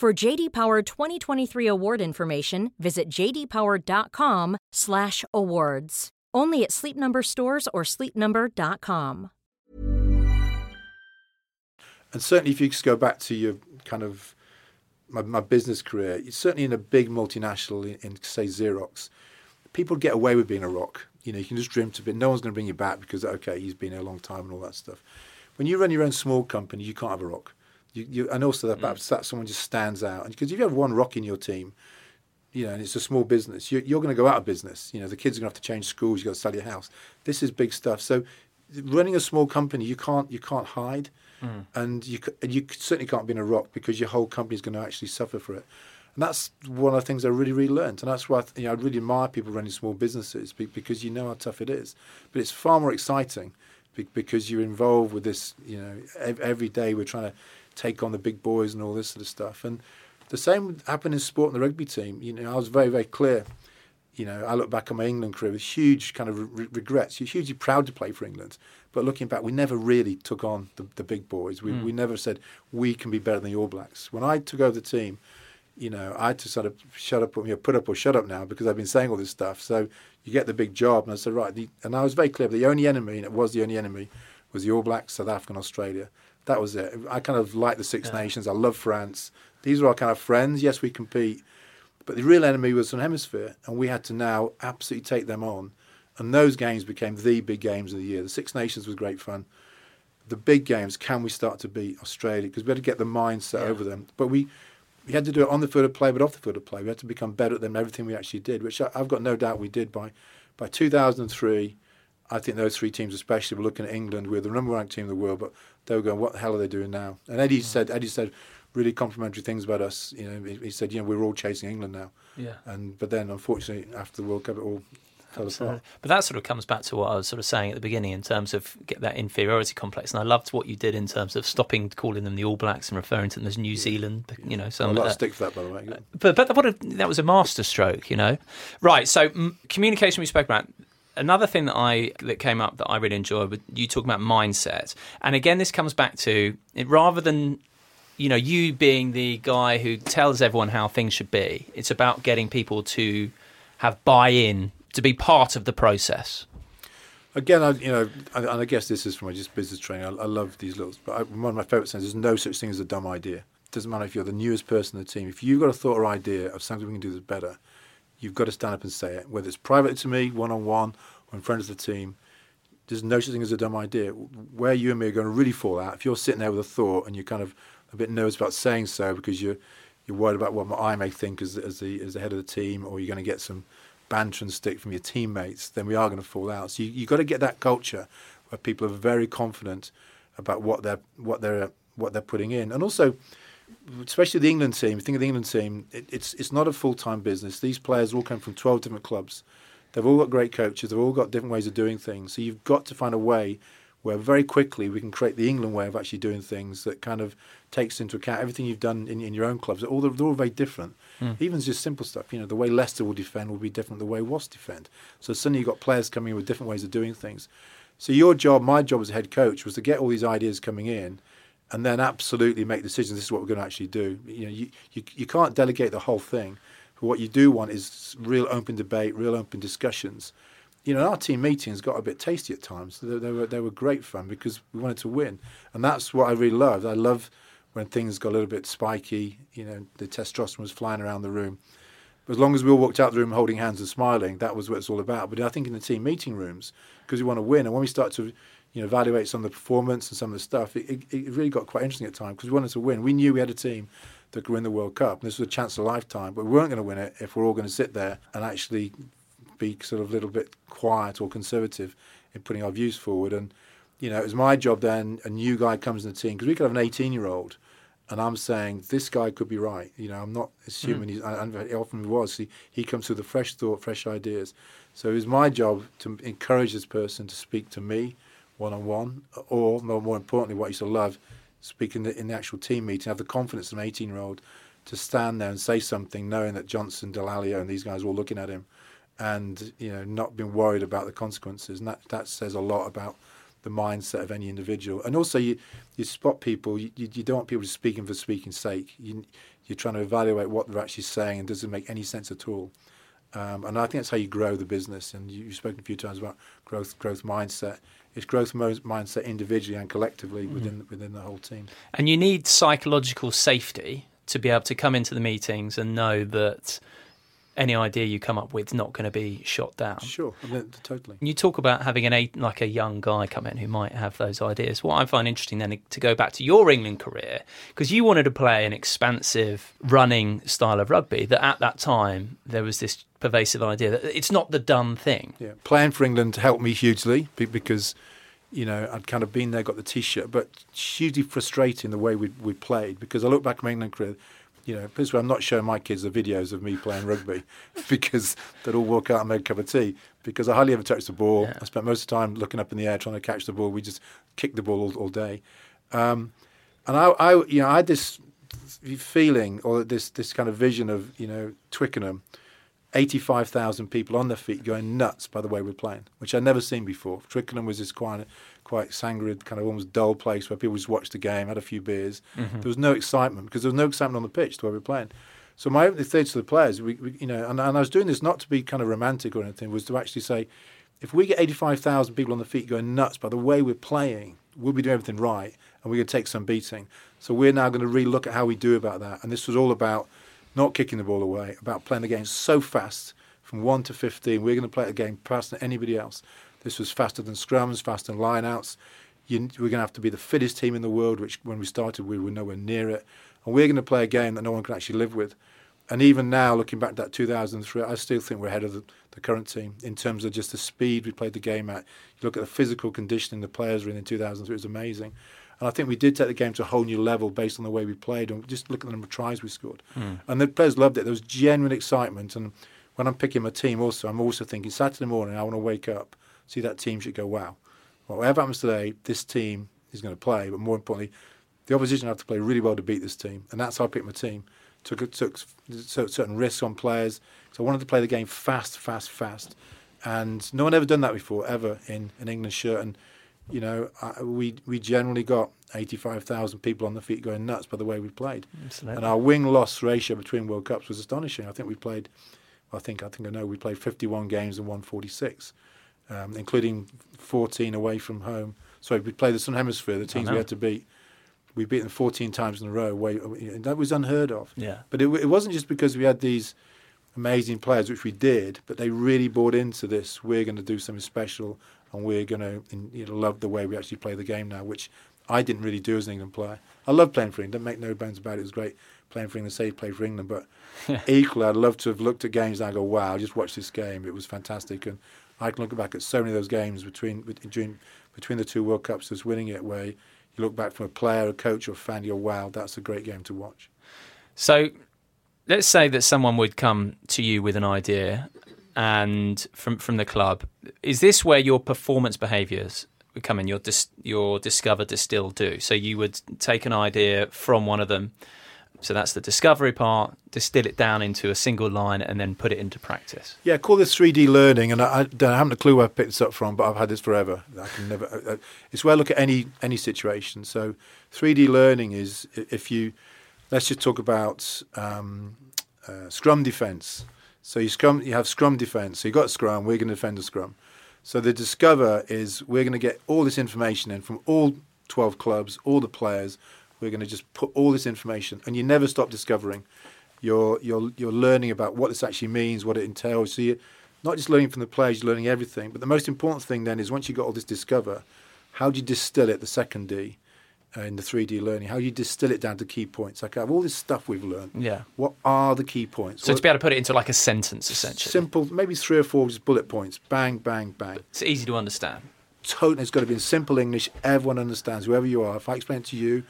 For JD Power 2023 award information, visit jdpower.com/awards. Only at Sleep Number stores or sleepnumber.com. And certainly, if you just go back to your kind of my, my business career, certainly in a big multinational in, in, say Xerox, people get away with being a rock. You know, you can just dream to be. No one's going to bring you back because okay, he's been here a long time and all that stuff. When you run your own small company, you can't have a rock. You, you, and also that perhaps that someone just stands out. Because if you have one rock in your team, you know, and it's a small business, you're, you're going to go out of business. You know, the kids are going to have to change schools. You've got to sell your house. This is big stuff. So, running a small company, you can't you can't hide. Mm. And you you certainly can't be in a rock because your whole company is going to actually suffer for it. And that's one of the things I really, really learned. And that's why I, you know, I really admire people running small businesses because you know how tough it is. But it's far more exciting because you're involved with this, you know, every day we're trying to take on the big boys and all this sort of stuff. And the same happened in sport and the rugby team. You know, I was very, very clear. You know, I look back on my England career with huge kind of re- regrets. You're hugely proud to play for England, but looking back, we never really took on the, the big boys. We, mm. we never said we can be better than the All Blacks. When I took over the team, you know, I had to sort of shut up, you know, put up or shut up now because I've been saying all this stuff. So you get the big job, and I said, right. The, and I was very clear. The only enemy, and it was the only enemy, was the All Blacks, South Africa, and Australia. That was it. I kind of like the Six yeah. Nations. I love France. These were our kind of friends. Yes, we compete, but the real enemy was an hemisphere, and we had to now absolutely take them on and those games became the big games of the year. The Six Nations was great fun. The big games, can we start to beat Australia? Because we had to get the mindset yeah. over them. But we, we had to do it on the field of play, but off the field of play. We had to become better at them everything we actually did, which I, have got no doubt we did by, by 2003. I think those three teams, especially, were looking at England. We are the number one team in the world, but they were going, "What the hell are they doing now?" And Eddie mm. said, Eddie said, really complimentary things about us. You know, he, he, said, "You know, we're all chasing England now." Yeah. And but then, unfortunately, after the World Cup, it all fell Absolutely. But that sort of comes back to what I was sort of saying at the beginning in terms of get that inferiority complex. And I loved what you did in terms of stopping calling them the All Blacks and referring to them as New Zealand. You know, some. I'll stick for that, by the way. But but what a, that was a masterstroke, you know. Right. So m- communication we spoke about another thing that I that came up that I really enjoyed was you talking about mindset, and again this comes back to it, rather than you know you being the guy who tells everyone how things should be. It's about getting people to have buy-in to be part of the process? Again, I, you know, and I guess this is from my just business training. I, I love these little, but I, one of my favourite sayings is no such thing as a dumb idea. It doesn't matter if you're the newest person in the team. If you've got a thought or idea of something we can do this better, you've got to stand up and say it. Whether it's privately to me, one on one, or in front of the team, there's no such thing as a dumb idea. Where you and me are going to really fall out, if you're sitting there with a thought and you're kind of a bit nervous about saying so because you're you're worried about what I may think as, as the as the head of the team, or you're going to get some banter and stick from your teammates, then we are going to fall out. So you, you've got to get that culture where people are very confident about what they're what they're what they're putting in, and also especially the England team. Think of the England team. It, it's it's not a full time business. These players all come from twelve different clubs. They've all got great coaches. They've all got different ways of doing things. So you've got to find a way where very quickly we can create the England way of actually doing things that kind of takes into account everything you've done in, in your own clubs. All they're all very different. Mm. Even just simple stuff. You know, the way Leicester will defend will be different than the way Wasps defend. So suddenly you've got players coming in with different ways of doing things. So your job, my job as a head coach, was to get all these ideas coming in and then absolutely make decisions. This is what we're going to actually do. You know, you, you, you can't delegate the whole thing. But what you do want is real open debate, real open discussions. You know, our team meetings got a bit tasty at times. They, they, were they were great fun because we wanted to win, and that's what I really loved. I love when things got a little bit spiky. You know, the testosterone was flying around the room. But as long as we all walked out the room holding hands and smiling, that was what it's all about. But I think in the team meeting rooms, because we want to win, and when we start to you know, evaluate some of the performance and some of the stuff, it, it, it really got quite interesting at times because we wanted to win. We knew we had a team that could win the World Cup. And this was a chance of a lifetime, but we weren't going to win it if we're all going to sit there and actually be sort of a little bit quiet or conservative in putting our views forward. And, you know, it was my job then, a new guy comes in the team, because we could have an 18 year old. And I'm saying this guy could be right. You know, I'm not assuming mm. he's, and he often he was. He, he comes with a fresh thought, fresh ideas. So it was my job to encourage this person to speak to me one on one, or more, importantly, what I used to love, speaking in the actual team meeting, have the confidence of an 18 year old to stand there and say something, knowing that Johnson, Dallaglio, and these guys were all looking at him, and you know, not being worried about the consequences. And that, that says a lot about the mindset of any individual. And also, you, you spot people, you, you, don't want people just speaking for speaking's sake. You, you're trying to evaluate what they're actually saying and does it make any sense at all. Um, and I think that's how you grow the business. And you, have spoken a few times about growth, growth mindset it's growth mindset individually and collectively mm-hmm. within within the whole team. And you need psychological safety to be able to come into the meetings and know that any idea you come up with not going to be shot down. Sure, totally. You talk about having an eight, like a young guy come in who might have those ideas. What I find interesting then to go back to your England career because you wanted to play an expansive running style of rugby that at that time there was this pervasive idea that it's not the done thing. Yeah, playing for England helped me hugely because you know I'd kind of been there, got the T-shirt, but hugely frustrating the way we we played because I look back at my England career. You know, this I'm not showing my kids the videos of me playing rugby because they'd all walk out and make a cup of tea because I hardly ever touched the ball. Yeah. I spent most of the time looking up in the air trying to catch the ball. We just kicked the ball all, all day. Um, and I, I, you know, I had this feeling or this this kind of vision of you know Twickenham 85,000 people on their feet going nuts by the way we're playing, which I'd never seen before. Twickenham was this quite, quite sanguine, kind of almost dull place where people just watched the game, had a few beers. Mm-hmm. There was no excitement because there was no excitement on the pitch to where we're playing. So my opening thought to the players, we, we, you know, and, and I was doing this not to be kind of romantic or anything, was to actually say, if we get 85,000 people on the feet going nuts by the way we're playing, we'll be doing everything right and we're going to take some beating. So we're now going to really look at how we do about that. And this was all about not kicking the ball away, about playing the game so fast from 1 to 15. We're going to play the game faster than anybody else. This was faster than scrums, faster than lineouts. You, we're going to have to be the fittest team in the world, which when we started, we were nowhere near it. And we're going to play a game that no one can actually live with. And even now, looking back at that 2003, I still think we're ahead of the, the, current team in terms of just the speed we played the game at. You look at the physical conditioning the players were in in 2003, it was amazing. And I think we did take the game to a whole new level based on the way we played and just look at the number of tries we scored. Mm. And the players loved it. There was genuine excitement. And when I'm picking my team, also, I'm also thinking Saturday morning, I want to wake up, see that team should go, wow, whatever happens today, this team is going to play. But more importantly, the opposition have to play really well to beat this team. And that's how I picked my team. Took, took certain risks on players. So I wanted to play the game fast, fast, fast. And no one ever done that before, ever, in an England shirt. And you know, uh, we we generally got 85,000 people on the feet going nuts by the way we played. Absolutely. And our win loss ratio between World Cups was astonishing. I think we played, I think I think I know we played 51 games and won 46, um, including 14 away from home. So we played the Southern Hemisphere, the teams we had to beat. We beat them 14 times in a row. Way, that was unheard of. Yeah. But it, it wasn't just because we had these amazing players, which we did, but they really bought into this. We're going to do something special and we're going to you know, love the way we actually play the game now, which I didn't really do as an England player. I love playing for England, don't make no bones about it. It was great playing for England, say play for England, but equally, I'd love to have looked at games and I go, wow, just watch this game. It was fantastic. And I can look back at so many of those games between between between the two World Cups, just winning it, where you you look back from a player, a coach, or a fan, you're wow, that's a great game to watch. So let's say that someone would come to you with an idea and from from the club. Is this where your performance behaviours would come in? Your dis, your discover, distill, do. So you would take an idea from one of them. So that's the discovery part. Distill it down into a single line and then put it into practice. Yeah, call this 3D learning, and I, I, I haven't a clue where I picked this up from, but I've had this forever. I can never. Uh, it's where I look at any any situation. So 3D learning is if you let's just talk about um, uh, scrum defense. So you scrum, you have scrum defense. So you got scrum. We're going to defend the scrum. So the discover is we're going to get all this information in from all 12 clubs, all the players. We're going to just put all this information, and you never stop discovering. You're you're you're learning about what this actually means, what it entails. So you're not just learning from the players, you're learning everything. But the most important thing then is once you've got all this discover, how do you distill it? The second D uh, in the 3D learning, how you distill it down to key points? Like, I have all this stuff we've learned. Yeah. What are the key points? So what, to be able to put it into like a sentence, essentially. Simple, maybe three or four just bullet points. Bang, bang, bang. It's easy to understand. Totally, it's got to be in simple English. Everyone understands, whoever you are. If I explain it to you,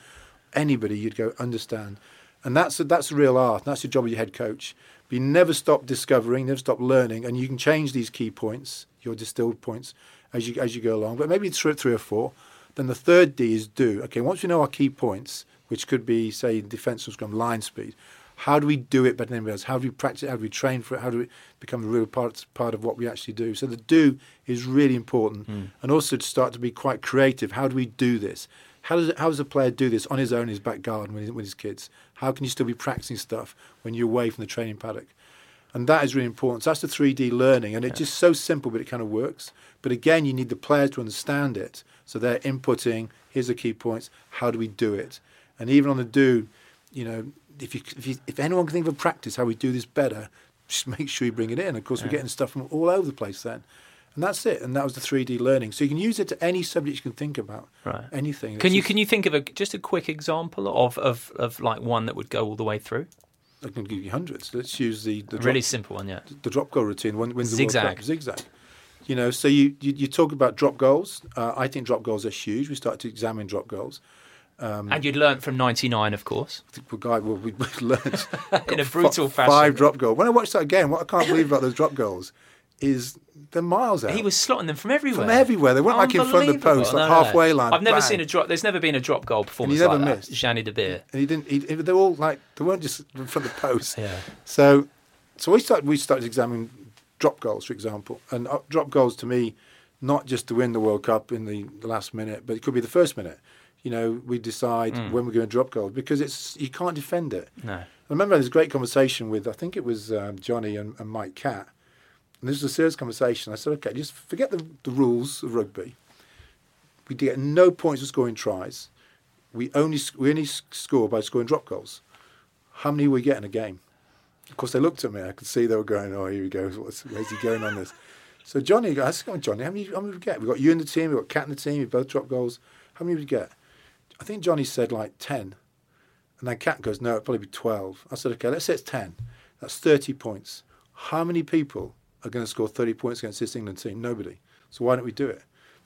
anybody, you'd go understand. And that's a, that's a real art. That's the job of your head coach. But you never stop discovering, never stop learning, and you can change these key points, your distilled points, as you as you go along. But maybe it's three or four. Then the third D is do. Okay, once we know our key points, which could be, say, defensive scrum, line speed, how do we do it better than anybody else? How do we practice? How do we train for it? How do we become a real part, part of what we actually do? So the do is really important. Mm. And also to start to be quite creative. How do we do this? How does, how does a player do this on his own in his back garden with, with his kids? How can you still be practicing stuff when you're away from the training paddock? And that is really important. So that's the 3D learning. And it's just so simple, but it kind of works. But again, you need the players to understand it. So they're inputting, here's the key points, how do we do it? And even on the do, you know, if, you, if, you, if anyone can think of a practice how we do this better, just make sure you bring it in. Of course, yeah. we're getting stuff from all over the place then. And that's it. And that was the 3D learning. So you can use it to any subject you can think about. Right. Anything. Can you can you think of a just a quick example of, of, of like one that would go all the way through? I can give you hundreds. Let's use the, the really simple one, yeah. The drop goal routine. When, wins zigzag. the World Cup. Zigzag. You know, so you, you, you talk about drop goals. Uh, I think drop goals are huge. We start to examine drop goals. Um, and you'd learnt from '99, of course. Guy, well, we, we learned in a brutal f- fashion. Five drop goals. When I watched that again, what I can't believe about those drop goals is they're miles out. He was slotting them from everywhere. From everywhere. They weren't like in front of the post, like no, no, halfway line. I've never bang. seen a drop. There's never been a drop goal performance and he never like missed. that. Jannie de Beer. And he didn't. He, they're all like they weren't just in front of the post. yeah. So, so we started. We started examining drop goals, for example, and uh, drop goals to me, not just to win the World Cup in the, the last minute, but it could be the first minute. You know, we decide Mm. when we're going to drop goals because it's you can't defend it. No. I remember this great conversation with I think it was um, Jonny and, and Mike Catt. And this was a serious conversation. I said, okay, just forget the, the rules of rugby. We get no points for scoring tries. We only we only score by scoring drop goals. How many we get in a game? Of course, they looked at me. I could see they were going, "Oh, here we go. What's, where's he going on this?" So Jonny, I said, Jonny, how many, how many we get? We've got you in the team. We've got Catt in the team. We both drop goals. How many we get? I think Jonny said like ten, and then Catt goes, "No, it'll probably be 12. I said, "Okay, let's say it's ten. That's thirty points. How many people are going to score 30 points against this England team? Nobody. So why don't we do it?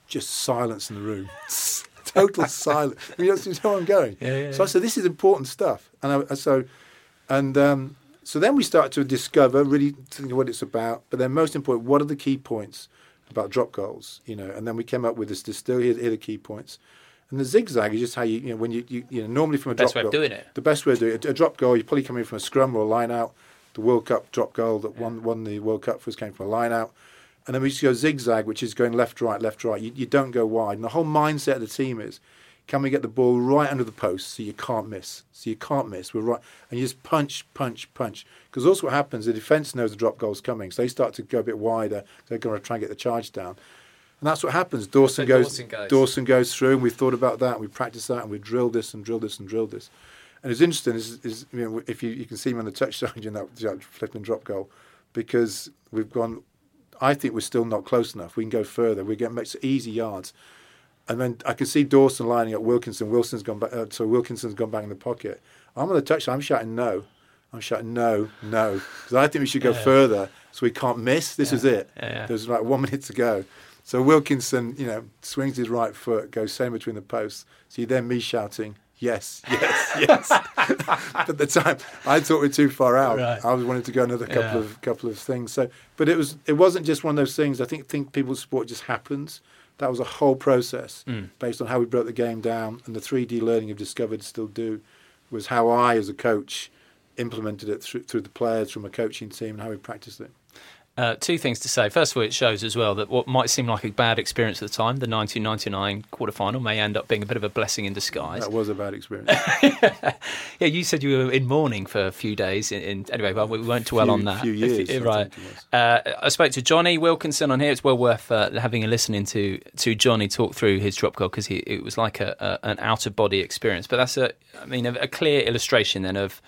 Just silence in the room. Total silence. You you know where I'm going. Yeah, yeah, so I said, this is important stuff. And I, so, and um, so then we start to discover really what it's about. But then most important, what are the key points about drop goals? You know, and then we came up with this distill. Here, here are the key points. And the zigzag is just how you, you know, when you, you, you know, normally from a Best drop way of doing it. The best way of doing it. A drop goal, you're probably coming from a scrum or a line out. The World Cup drop goal that won won the World Cup first came from a line out. And then we just go zigzag, which is going left, right, left, right. You, you don't go wide. And the whole mindset of the team is, can we get the ball right under the post so you can't miss? So you can't miss. We're right. And you just punch, punch, punch. Because also what happens, the defence knows the drop goal's coming. So they start to go a bit wider. They're going to try and get the charge down. And that's what happens. Dawson, So goes, Dawson goes. Dawson goes through, and we've thought about that, and we've practiced that, and we've drilled this and drilled this and drilled this. And it's interesting is, is you know, if you, you can see him on the touchline in that, that flipping drop goal, because we've gone. I think we're still not close enough. We can go further. We get makes easy yards, and then I can see Dawson lining up Wilkinson. Wilson's gone back. Uh, so Wilkinson's gone back in the pocket. I'm on the touchline. I'm shouting no. I'm shouting no, no, because I think we should go Yeah. further so we can't miss. This is it. Yeah, yeah. There's like one minute to go. So Wilkinson, you know, swings his right foot, goes same between the posts. So you then me shouting, yes, yes, yes. at the time, I thought we are too far out. Right. I was wanting to go another couple Yeah. of couple of things. So, but it was it wasn't just one of those things. I think think people's support just happens. That was a whole process Mm. based on how we broke the game down and the 3D learning I've discovered still do was how I as a coach implemented it through, through the players from a coaching team and how we practiced it. Uh, two things to say. First of all, it shows as well that what might seem like a bad experience at the time, the 1999 quarterfinal, may end up being a bit of a blessing in disguise. That was a bad experience. Yeah, you said you were in mourning for a few days. In, in anyway, well, we won't dwell Few- on that. few years, I right? was. Uh, I spoke to Jonny Wilkinson on here. It's well worth uh, having a listen into to Johnny talk through his drop goal because it was like a, a, an out of body experience. But that's a, I mean, a, a clear illustration then of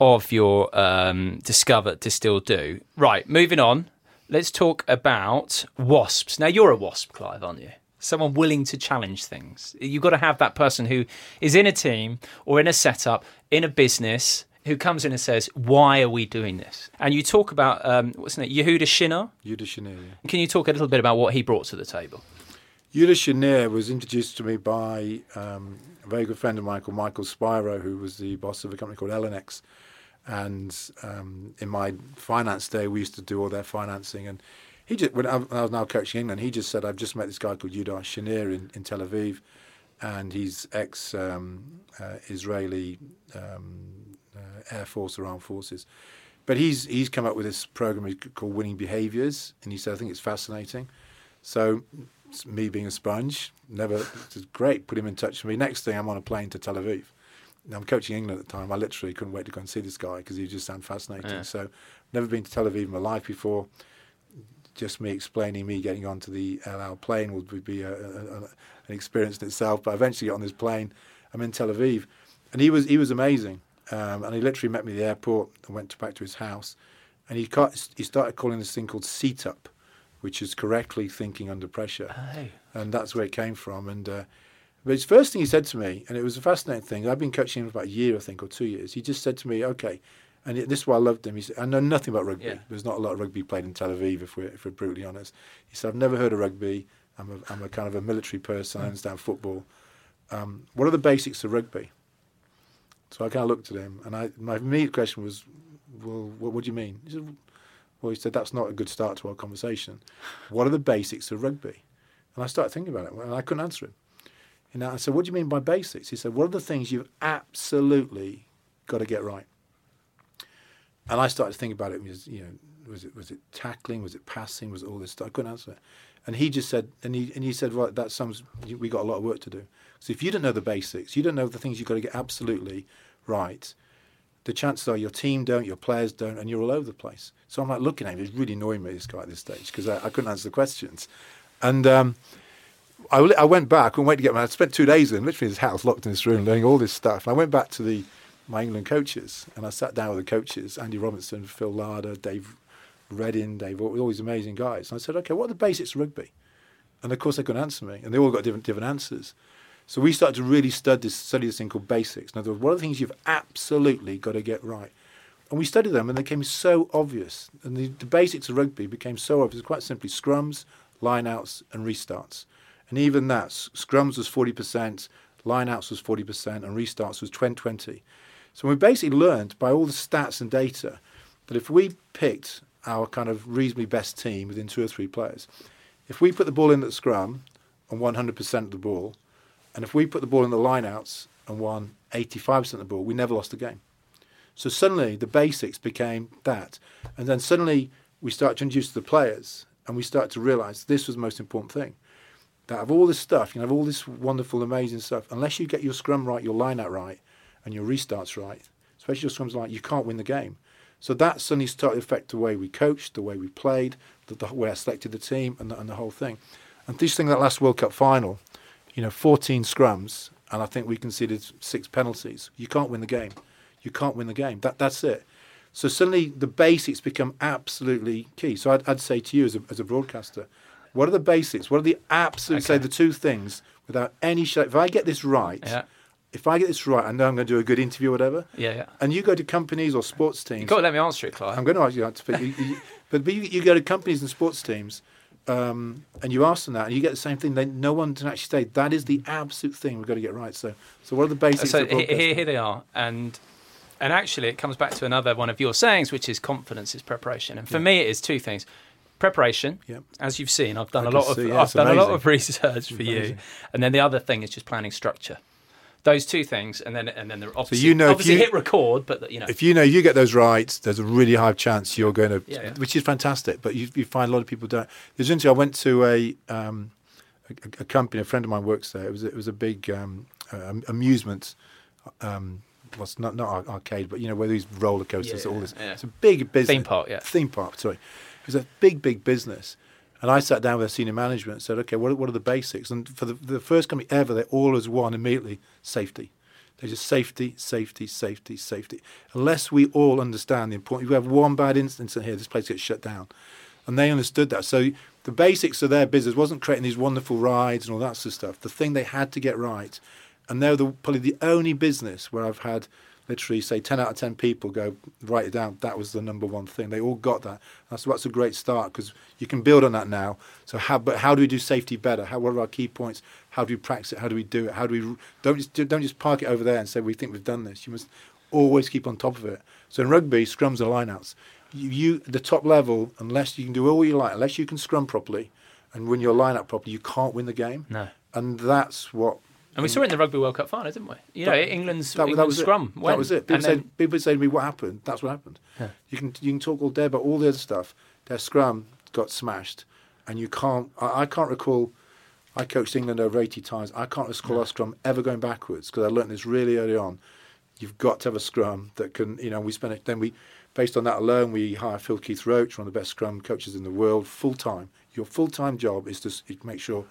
of your um, discover to still do. Right, moving on. Let's talk about wasps. Now you're a wasp, Clive, aren't you? Someone willing to challenge things. You've got to have that person who is in a team or in a setup, in a business, who comes in and says, "Why are we doing this?" And you talk about um, what's his name, Yehuda Shinar. Yehuda Shinar, yeah. Can you talk a little bit about what he brought to the table? Yehuda Shinar was introduced to me by um, a very good friend of mine called Michael Spiro, who was the boss of a company called Elenex. And um, in my finance day, we used to do all their financing. And he just, when I, was now coaching England, he just said, I've just met this guy called Yehuda Shinar in, in Tel Aviv. And he's ex um, uh, Israeli um, uh, Air Force or Armed Forces. But he's, he's come up with this program called Winning Behaviors. And he said, I think it's fascinating. So me being a sponge, never, great, put him in touch with me. Next thing, I'm on a plane to Tel Aviv. I'm coaching England at the time. I literally couldn't wait to go and see this guy because he just sounded fascinating. Yeah. So, never been to Tel Aviv in my life before. Just me explaining me getting onto the El Al plane would be a, a, a, an experience in itself. But I eventually got on this plane. I'm in Tel Aviv, and he was he was amazing. Um, and he literally met me at the airport and went to, back to his house, and he he started calling this thing called seat up, which is correctly thinking under pressure and that's where it came from. And uh, but his first thing he said to me, and it was a fascinating thing. I've been coaching him for about a year, I think, or two years. He just said to me, "Okay," and this is why I loved him. He said, "I know nothing about rugby. Yeah. There's not a lot of rugby played in Tel Aviv, if we're if we're brutally honest." He said, "I've never heard of rugby. I'm a I'm a kind of a military person. I understand football. Um, what are the basics of rugby?" So I kind of looked at him, and I my immediate question was, "Well, what, what do you mean?" He said, "Well, he said that's not a good start to our conversation. What are the basics of rugby?" And I started thinking about it, and I couldn't answer him. You know, I said, "What do you mean by basics?" He said, "What are the things you've absolutely got to get right?" And I started to think about it. Was you know, was it was it tackling? Was it passing? Was it all this stuff? I couldn't answer it. And he just said, and he and he said, "Right, that sums. We got a lot of work to do. So if you don't know the basics, you don't know the things you've got to get absolutely right. The chances are your team don't, your players don't, and you're all over the place." So I'm like looking at him. He's really annoying me this guy at this stage because I, I couldn't answer the questions, and. Um, I, I went back. and couldn't to get my. I spent two days in literally his house, locked in this room, learning all this stuff. And I went back to the my England coaches, and I sat down with the coaches: Andy Robinson, Phil Larder, Dave Reddin, Dave, all, all these amazing guys. And I said, "Okay, what are the basics of rugby?" And of course, they couldn't answer me, and they all got different different answers. So we started to really study this, study this thing called basics. In other words, what are the things you've absolutely got to get right? And we studied them, and they became so obvious. And the, the basics of rugby became so obvious. Quite simply, scrums, lineouts, and restarts. And even that, scrums was 40%, lineouts was 40%, and restarts was 20 20. So we basically learned by all the stats and data that if we picked our kind of reasonably best team within two or three players, if we put the ball in at scrum and won 100% of the ball, and if we put the ball in the lineouts and won 85% of the ball, we never lost a game. So suddenly the basics became that. And then suddenly we start to introduce the players and we start to realize this was the most important thing. That of all this stuff, you of all this wonderful, amazing stuff, unless you get your scrum right, your line out right, and your restarts right, especially your scrums right, you can't win the game. So that suddenly started to affect the way we coached, the way we played, the, the way I selected the team, and the, and the whole thing. And this thing, that last World Cup final, you know, 14 scrums, and I think we conceded six penalties. You can't win the game. You can't win the game. That that's it. So suddenly the basics become absolutely key. So I'd, I'd say to you as a, as a broadcaster, what are the basics? What are the absolute, say the two things without any sh If I get this right, Yeah. if I get this right, I know I'm going to do a good interview or whatever. Yeah, yeah. And you go to companies or sports teams. You've got to let me answer it, Clive. I'm going to ask you that, but you, you, but you, you go to companies and sports teams, um, and you ask them that, and you get the same thing. They, no one can actually say that is the absolute thing we've got to get right. So, so what are the basics? So here, here they are, and and actually it comes back to another one of your sayings, which is confidence is preparation. And for me, it is two things: preparation. Yep. As you've seen, I've done I a lot of see, yeah, I've done a lot of research for you, and then the other thing is just planning structure. Those two things, and then and then they're obviously, you know if obviously you- hit record, but you know if you know you get those right, there's a really high chance you're going to, Yeah, yeah. which is fantastic. But you, you find a lot of people don't. There's interesting. I went to a, um, a a company. A friend of mine works there. It was a, it was a big um, uh, amusement. Um, well, not not arcade, but you know where these roller coasters, Yeah, all this. It's a big business. Theme park, yeah. Theme park. Sorry, it was a big big business. And I sat down with their senior management and said, okay, what, what are the basics? And for the, the first company ever, they all as one immediately safety. They just safety, safety, safety, safety. Unless we all understand the importance, if we have one bad instance in here, this place gets shut down. And they understood that. So the basics of their business wasn't creating these wonderful rides and all that sort of stuff. The thing they had to get right, and they're the, probably the only business where I've had literally say 10 out of 10 people go write it down. That was the number one thing. They all got that. That's that's a great start because you can build on that now. So how but how do we do safety better? How what are our key points? How do we practice it? How do we do it? How do we don't just don't just park it over there and say we think we've done this. You must always keep on top of it. So in rugby scrums are lineouts. You, you the top level unless you can do all you like unless you can scrum properly and win your lineup properly you can't win the game. No. and that's what And we saw it in the Rugby World Cup final, didn't we? You know, England's, that, England's that was scrum. It. went, That was it. People said, then- people say to me, "What happened?" That's what happened. Yeah. You can you can talk all day about all the other stuff. Their scrum got smashed, and you can't. I, I can't recall. I coached England over eighty times. I can't recall our scrum ever going backwards because I learned this really early on. You've got to have a scrum that can, you know. We spent it. Then we, based on that alone, we hire Phil Keith Roach, one of the best scrum coaches in the world, full time. Your full time job is to make sure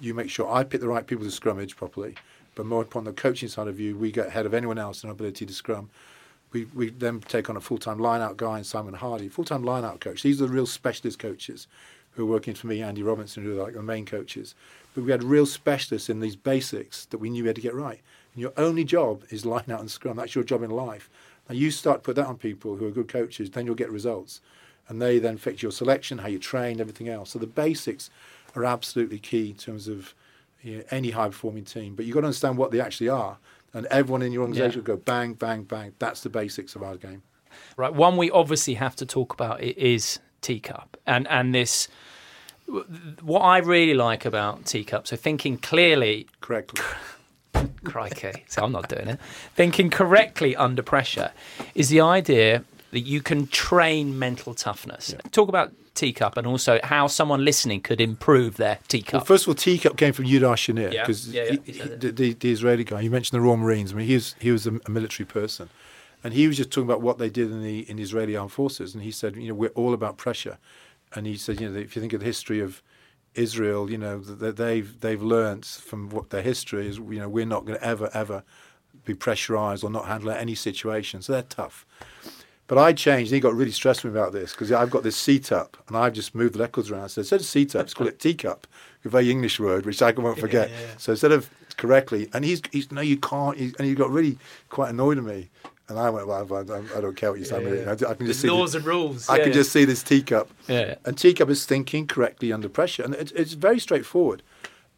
you make sure I pick the right people to scrummage properly. But more upon the coaching side of you, we get ahead of anyone else in our ability to scrum. We, we then take on a full time line out guy and Simon Hardy, full time line out coach. These are the real specialist coaches who are working for me, Andy Robinson, who are like the main coaches. But we had real specialists in these basics that we knew we had to get right. And your only job is line out and scrum. That's your job in life. Now you start to put that on people who are good coaches, then you'll get results. And they then fix your selection, how you train, everything else. So the basics are absolutely key in terms of you know, any high performing team. But you've got to understand what they actually are. And everyone in your organisation Yeah. will go bang, bang, bang. That's the basics of our game. Right. One we obviously have to talk about is teacup and and this. What I really like about teacup, so thinking clearly, Correctly. crikey, so I'm not doing it. Thinking correctly under pressure is the idea that you can train mental toughness. Talk about teacup and also how someone listening could improve their Well, teacup. first of all, Teacup came from Yehuda Shinar Yeah, because yeah, yeah, he the, the, the Israeli guy. You mentioned the Royal Marines. I mean, he was he was a, a military person, and he was just talking about what they did in the in the Israeli armed forces. And he said, you know, we're all about pressure. And he said, you know, if you think of the history of Israel, you know, that they've they've learnt from what their history is. You know, we're not going to ever ever be pressurized or not handle any situation. So they're tough. But I changed. And he got really stressed with me about this because I've got this seat up, and I've just moved the records around. So instead of seat up, let's call it teacup, a very English word, which I won't forget. So instead of correctly, and he's, he's no, you can't. He's, and he got really quite annoyed at me. And I went, well, I, I don't care what you say. I, I can just see laws the- and rules. I yeah, can yeah. just see this teacup. Yeah. And teacup is thinking correctly under pressure, and it's, it's very straightforward.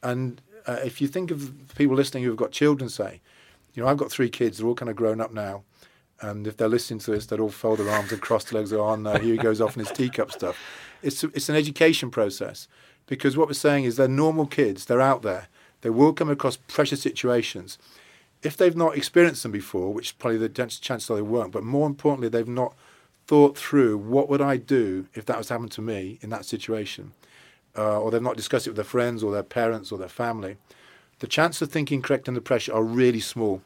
And uh, if you think of people listening who've got children, say, you know, I've got three kids; they're all kind of grown up now. And if they're listening to this, they'd all fold their arms and cross their legs. on, uh, here he goes off in his teacup stuff. It's it's an education process because what we're saying is they're normal kids. They're out there. They will come across pressure situations. If they've not experienced them before, which probably the chance are they won't, but more importantly, they've not thought through what would I do if that was happened to me in that situation, uh, or they've not discussed it with their friends or their parents or their family. The chance of thinking correct under pressure are really small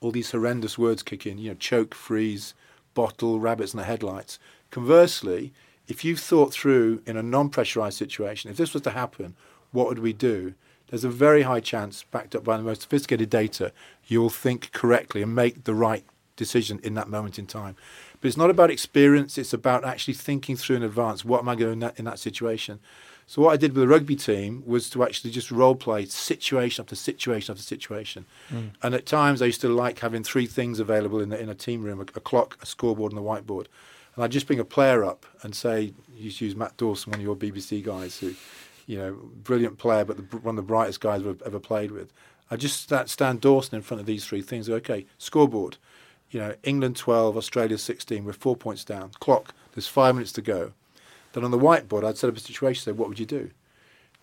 all these horrendous words kick in, you know, choke, freeze, bottle, rabbits in the headlights. Conversely, if you've thought through in a non pressurized situation, if this was to happen, what would we do? There's a very high chance, backed up by the most sophisticated data, you'll think correctly and make the right decision in that moment in time. But it's not about experience, it's about actually thinking through in advance what am I going to do in that, situation. So what I did with the rugby team was to actually just role play situation after situation after situation. Mm. And at times I used to like having three things available in, the, in a team room: a, a clock, a scoreboard, and a whiteboard. and I'd just bring a player up and say, you use Matt Dawson, one of your BBC guys, who, you know, brilliant player, but the, one of the brightest guys I've ever played with. I just stand, stand Dawson in front of these three things. Okay, scoreboard. You know, England 12, Australia 16. We're four points down. Clock. There's five minutes to go. Then on the whiteboard, I'd set up a situation. Say, what would you do?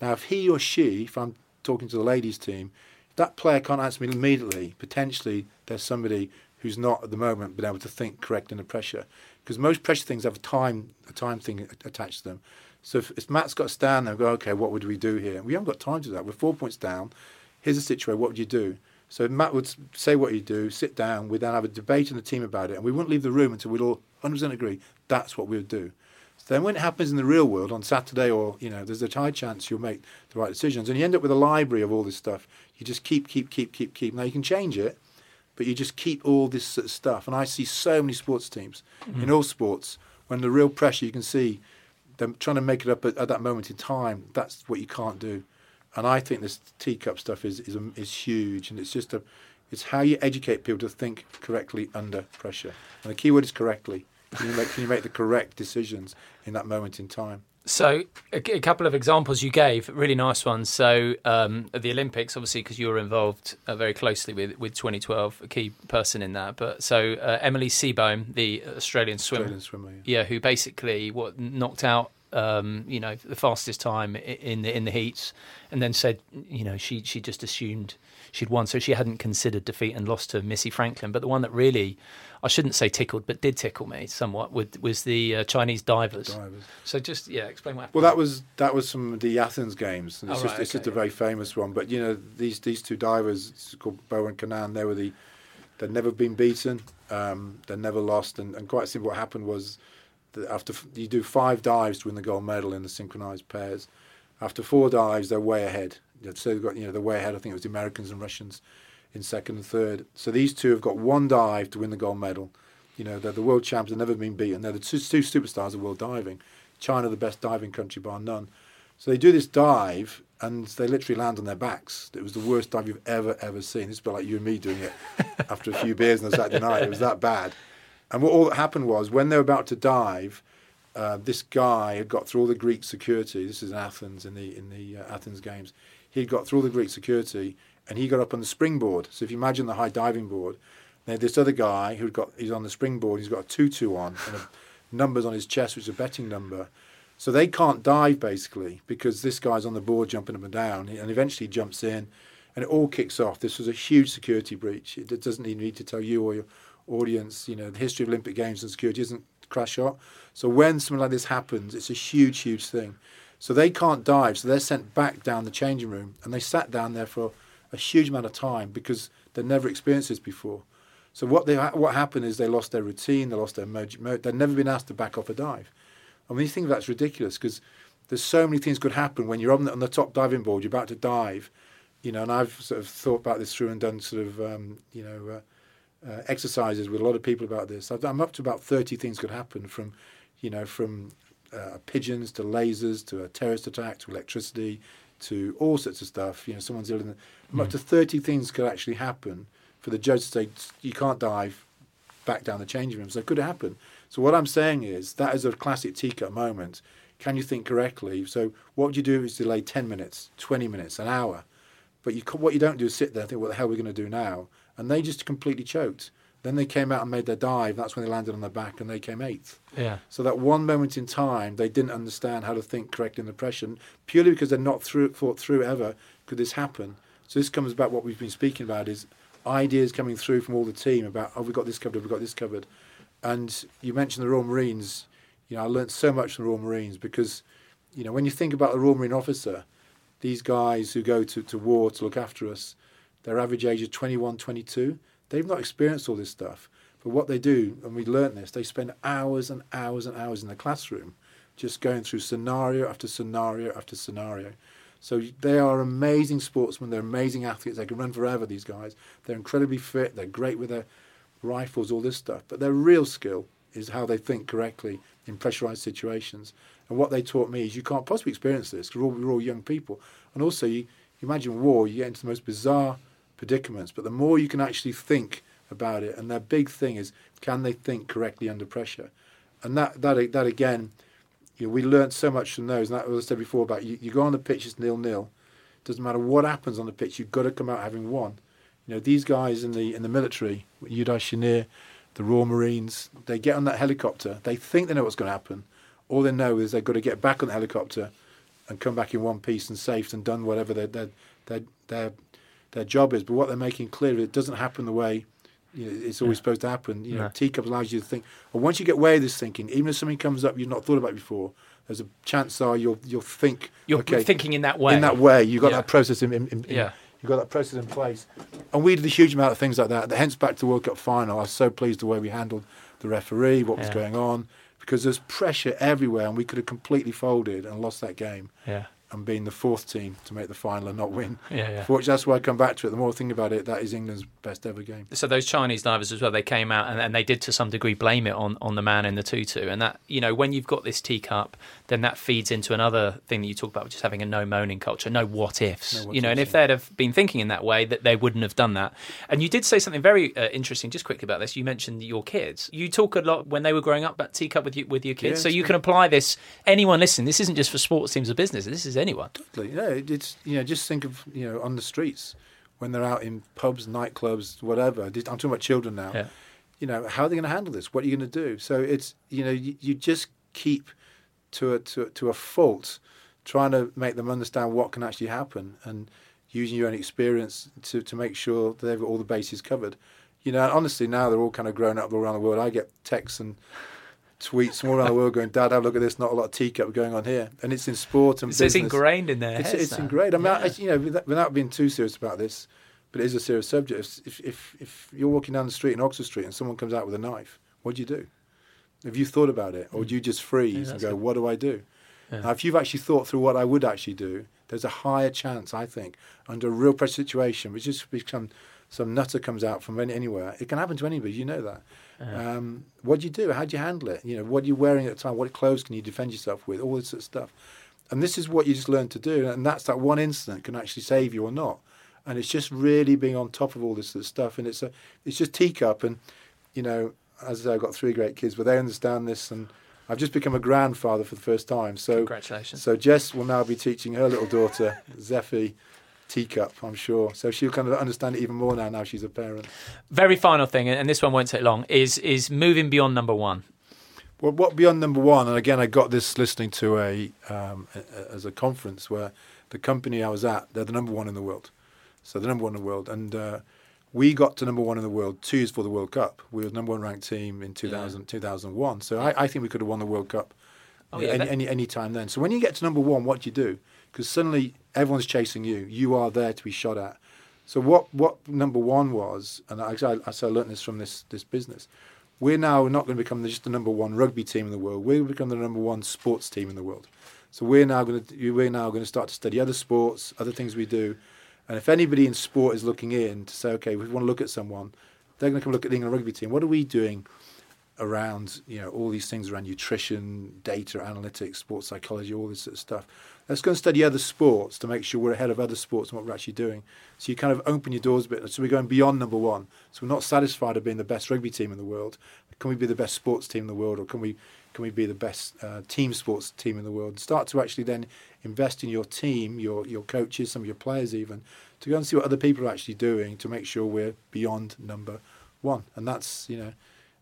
Now, if he or she, if I'm talking to the ladies' team, if that player can't answer me immediately, potentially there's somebody who's not at the moment been able to think correct under pressure. Because most pressure things have a time a time thing attached to them. So if, if Matt's got to stand there and go, okay, what would we do here? We haven't got time to do that. We're four points down. Here's a situation. What would you do? So Matt would say what you'd do, sit down, we'd then have a debate in the team about it, and we wouldn't leave the room until we'd all 100% agree that's what we would do. Then when it happens in the real world on Saturday or, you know, there's a high chance you'll make the right decisions. And you end up with a library of all this stuff. You just keep, keep, keep, keep, keep. Now you can change it, but you just keep all this sort of stuff. And I see so many sports teams mm-hmm. in all sports when the real pressure you can see them trying to make it up at, at, that moment in time. That's what you can't do. And I think this teacup stuff is is, is huge, and it's just a it's how you educate people to think correctly under pressure. And the key word is correctly. Can you make, can you make the correct decisions in that moment in time? So, a, a, couple of examples you gave, really nice ones. So, um, at the Olympics, obviously, because you were involved uh, very closely with, with 2012, a key person in that. But so, uh, Emily Seebohm, the Australian swimmer, Australian swimmer yeah. yeah. who basically what knocked out, um, you know, the fastest time in the in the heats, and then said, you know, she she just assumed she'd won, so she hadn't considered defeat and lost to Missy Franklin. But the one that really I shouldn't say tickled, but did tickle me somewhat with, was the uh, Chinese divers. divers. So just yeah, explain what. Happened. Well, that was that was from the Athens Games. And it's, oh, just, right, it's okay, just a very famous one. But you know these these two divers called Bo and Kenan. They were the they'd never been beaten. Um, they'd never lost. And, and quite simply, what happened was that after you do five dives to win the gold medal in the synchronized pairs, after four dives, they're way ahead. So they've got you know they're way ahead. I think it was the Americans and Russians in second and third. So these two have got one dive to win the gold medal. You know, they're the world champs, they've never been beaten. They're the two, two superstars of world diving. China, the best diving country bar none. So they do this dive and they literally land on their backs. It was the worst dive you've ever, ever seen. It's a bit like you and me doing it after a few beers on a Saturday night. It was that bad. And what all that happened was when they were about to dive, uh, this guy had got through all the Greek security. This is Athens in the in the uh, Athens Games. He'd got through all the Greek security and he got up on the springboard. So if you imagine the high diving board, now this other guy who got he's on the springboard, he's got a tutu on and numbers on his chest, which is a betting number. So they can't dive basically because this guy's on the board jumping up and down, and eventually jumps in, and it all kicks off. This was a huge security breach. It doesn't even need to tell you or your audience, you know, the history of Olympic Games and security isn't crash shot. So when something like this happens, it's a huge, huge thing. So they can't dive, so they're sent back down the changing room, and they sat down there for a huge amount of time because they'd never experienced this before. So what they what happened is they lost their routine, they lost their mode. They'd never been asked to back off a dive. I mean, you think that's ridiculous because there's so many things could happen when you're on the, on the top diving board, you're about to dive, you know. And I've sort of thought about this through and done sort of um, you know uh, uh, exercises with a lot of people about this. i am up to about 30 things could happen from, you know, from uh, pigeons to lasers to a terrorist attack to electricity to all sorts of stuff. You know, someone's ill. The, mm. Up to 30 things could actually happen for the judge to say, you can't dive back down the changing room. So it could happen. So what I'm saying is that is a classic teacup moment. Can you think correctly? So what you do is delay 10 minutes, 20 minutes, an hour. But you, what you don't do is sit there and think, what the hell are we going to do now? And they just completely choked. Then they came out and made their dive. That's when they landed on their back and they came eighth. Yeah. So that one moment in time, they didn't understand how to think correctly in the pressure, purely because they're not through, thought through ever. Could this happen? So this comes back what we've been speaking about is ideas coming through from all the team about oh we've got this covered, we've got this covered, and you mentioned the Royal Marines. You know, I learned so much from the Royal Marines because, you know, when you think about the Royal Marine officer, these guys who go to, to war to look after us, their average age is 21, 22. They've not experienced all this stuff. But what they do, and we learned this, they spend hours and hours and hours in the classroom just going through scenario after scenario after scenario. So they are amazing sportsmen. They're amazing athletes. They can run forever, these guys. They're incredibly fit. They're great with their rifles, all this stuff. But their real skill is how they think correctly in pressurized situations. And what they taught me is you can't possibly experience this because we're, we're all young people. And also, you, you imagine war, you get into the most bizarre predicaments. But the more you can actually think about it, and their big thing is can they think correctly under pressure? and that that that again, you know, we learned so much from those. And that was I said before about you, you go on the pitch, it's nil nil. Doesn't matter what happens on the pitch, you've got to come out having won. You know, these guys in the in the military, Yehuda Shinar, the Royal Marines, they get on that helicopter. They think they know what's going to happen. All they know is they've got to get back on the helicopter and come back in one piece and safe and done whatever their their their their, their job is. But what they're making clear, is it doesn't happen the way you know, it's always yeah. supposed to happen. You know, yeah. teacup allows you to think. Well, once you get away with this thinking, even if something comes up you've not thought about before, there's a chance are you'll you'll think. You're okay, thinking in that way. In that way, you've got yeah. that process in, in, in, yeah. You've got that process in place, and we did a huge amount of things like that. Hence, back to the World Cup final, I was so pleased the way we handled the referee, what was going on, because there's pressure everywhere, and we could have completely folded and lost that game. Yeah and being the fourth team to make the final and not win. Yeah, yeah. Which that's why I come back to it. The more I think about it, that is England's best ever game. So those Chinese divers as well, they came out and, and they did to some degree blame it on, on the man in the tutu. And that you know when you've got this teacup, then that feeds into another thing that you talk about, which is having a no moaning culture, no what ifs. No what you know, ifs, and if they'd have been thinking in that way, that they wouldn't have done that. And you did say something very uh, interesting, just quickly about this. You mentioned your kids. You talk a lot when they were growing up about teacup with you, with your kids. Yeah, so you can apply this. Anyone listening, this isn't just for sports teams or business. This is anyone. Totally yeah, it's you know just think of you know on the streets when they're out in pubs, nightclubs, whatever. I'm talking about children now. Yeah. You know, how are they going to handle this? What are you going to do? So it's you know you, you just keep to a to, to a fault, trying to make them understand what can actually happen and using your own experience to, to make sure that they've got all the bases covered. You know, honestly, now they're all kind of grown up all around the world. I get texts and tweets from all around the world going, Dad, have a look at this, not a lot of teacup going on here. And it's in sport and so business. It's ingrained in there. It's, it's ingrained. I mean, yeah. I, you know, without, without, being too serious about this, but it is a serious subject. If, if, if you're walking down the street in Oxford Street and someone comes out with a knife, what do you do? Have you thought about it? Or do you just freeze yeah, and go, good. what do I do? Yeah. Now, if you've actually thought through what I would actually do, there's a higher chance, I think, under a real pressure situation, which just become some nutter comes out from any, anywhere. It can happen to anybody. You know that. Uh-huh. Um, what do you do? How do you handle it? You know, what are you wearing at the time? What clothes can you defend yourself with? All this sort of stuff. And this is what you just learn to do. And that's that one incident can actually save you or not. And it's just really being on top of all this sort of stuff. And it's a, it's just teacup. And you know, as I say, I've got three great kids, but they understand this. And I've just become a grandfather for the first time. So congratulations. So Jess will now be teaching her little daughter Zephy teacup, I'm sure. So she'll kind of understand it even more now. Now she's a parent. Very final thing, and this one won't take long, is is moving beyond number one. Well, what beyond number one? And again, I got this listening to a, um, a, as a conference where the company I was at, they're the number one in the world. So the number one in the world, and uh, we got to number one in the world two years for the World Cup. We were the number one ranked team in 2000, yeah. 2001. So I, I, think we could have won the World Cup oh, yeah, any, any, any time then. So when you get to number one, what do you do? Because suddenly everyone's chasing you. You are there to be shot at. So what what number one was, and I, I, I learned this from this this business. We're now not going to become just the number one rugby team in the world. We're going to become the number one sports team in the world. So we're now going to we're now going to start to study other sports, other things we do, and if anybody in sport is looking in to say, okay, we want to look at someone, they're going to come look at the England rugby team. What are we doing around you know all these things around nutrition, data analytics, sports psychology, all this sort of stuff? let's go and study other sports to make sure we're ahead of other sports and what we're actually doing. So you kind of open your doors a bit. So we're going beyond number one. So we're not satisfied of being the best rugby team in the world. Can we be the best sports team in the world, or can we can we be the best uh, team sports team in the world? And start to actually then invest in your team, your your coaches, some of your players even, to go and see what other people are actually doing to make sure we're beyond number one. And that's you know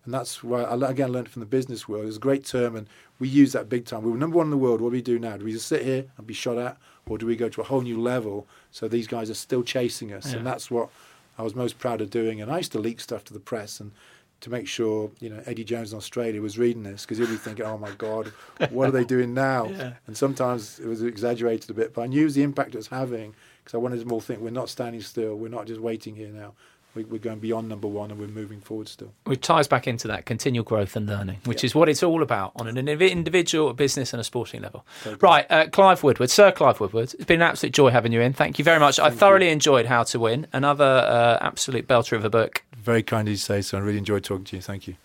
and that's why I again learned from the business world. It's a great term, and we use that big time. We were number one in the world. What do we do now? Do we just sit here and be shot at, or do we go to a whole new level? So these guys are still chasing us, yeah. and that's what I was most proud of doing. And I used to leak stuff to the press and to make sure you know Eddie Jones in Australia was reading this because he'd be thinking, "Oh my God, what are they doing now?" Yeah. And sometimes it was exaggerated a bit, but I knew the impact it was having because I wanted them all to think we're not standing still, we're not just waiting here now we, are going beyond number one and we're moving forward still. Which ties back into that continual growth and learning, which yeah. is what it's all about on an individual, a business, and a sporting level. Right, uh, Clive Woodward, Sir Clive Woodward, it's been an absolute joy having you in. Thank you very much. Thank I thoroughly you. enjoyed How to Win, another uh, absolute belter of a book. Very kind of you to say so. I really enjoyed talking to you. Thank you.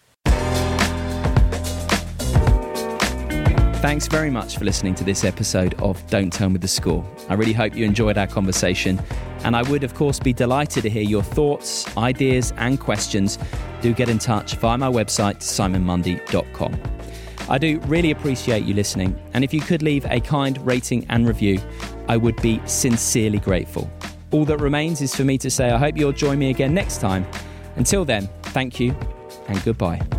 Thanks very much for listening to this episode of Don't Tell Me the Score. I really hope you enjoyed our conversation, and I would, of course, be delighted to hear your thoughts, ideas, and questions. Do get in touch via my website, simonmundy.com. I do really appreciate you listening, and if you could leave a kind rating and review, I would be sincerely grateful. All that remains is for me to say I hope you'll join me again next time. Until then, thank you and goodbye.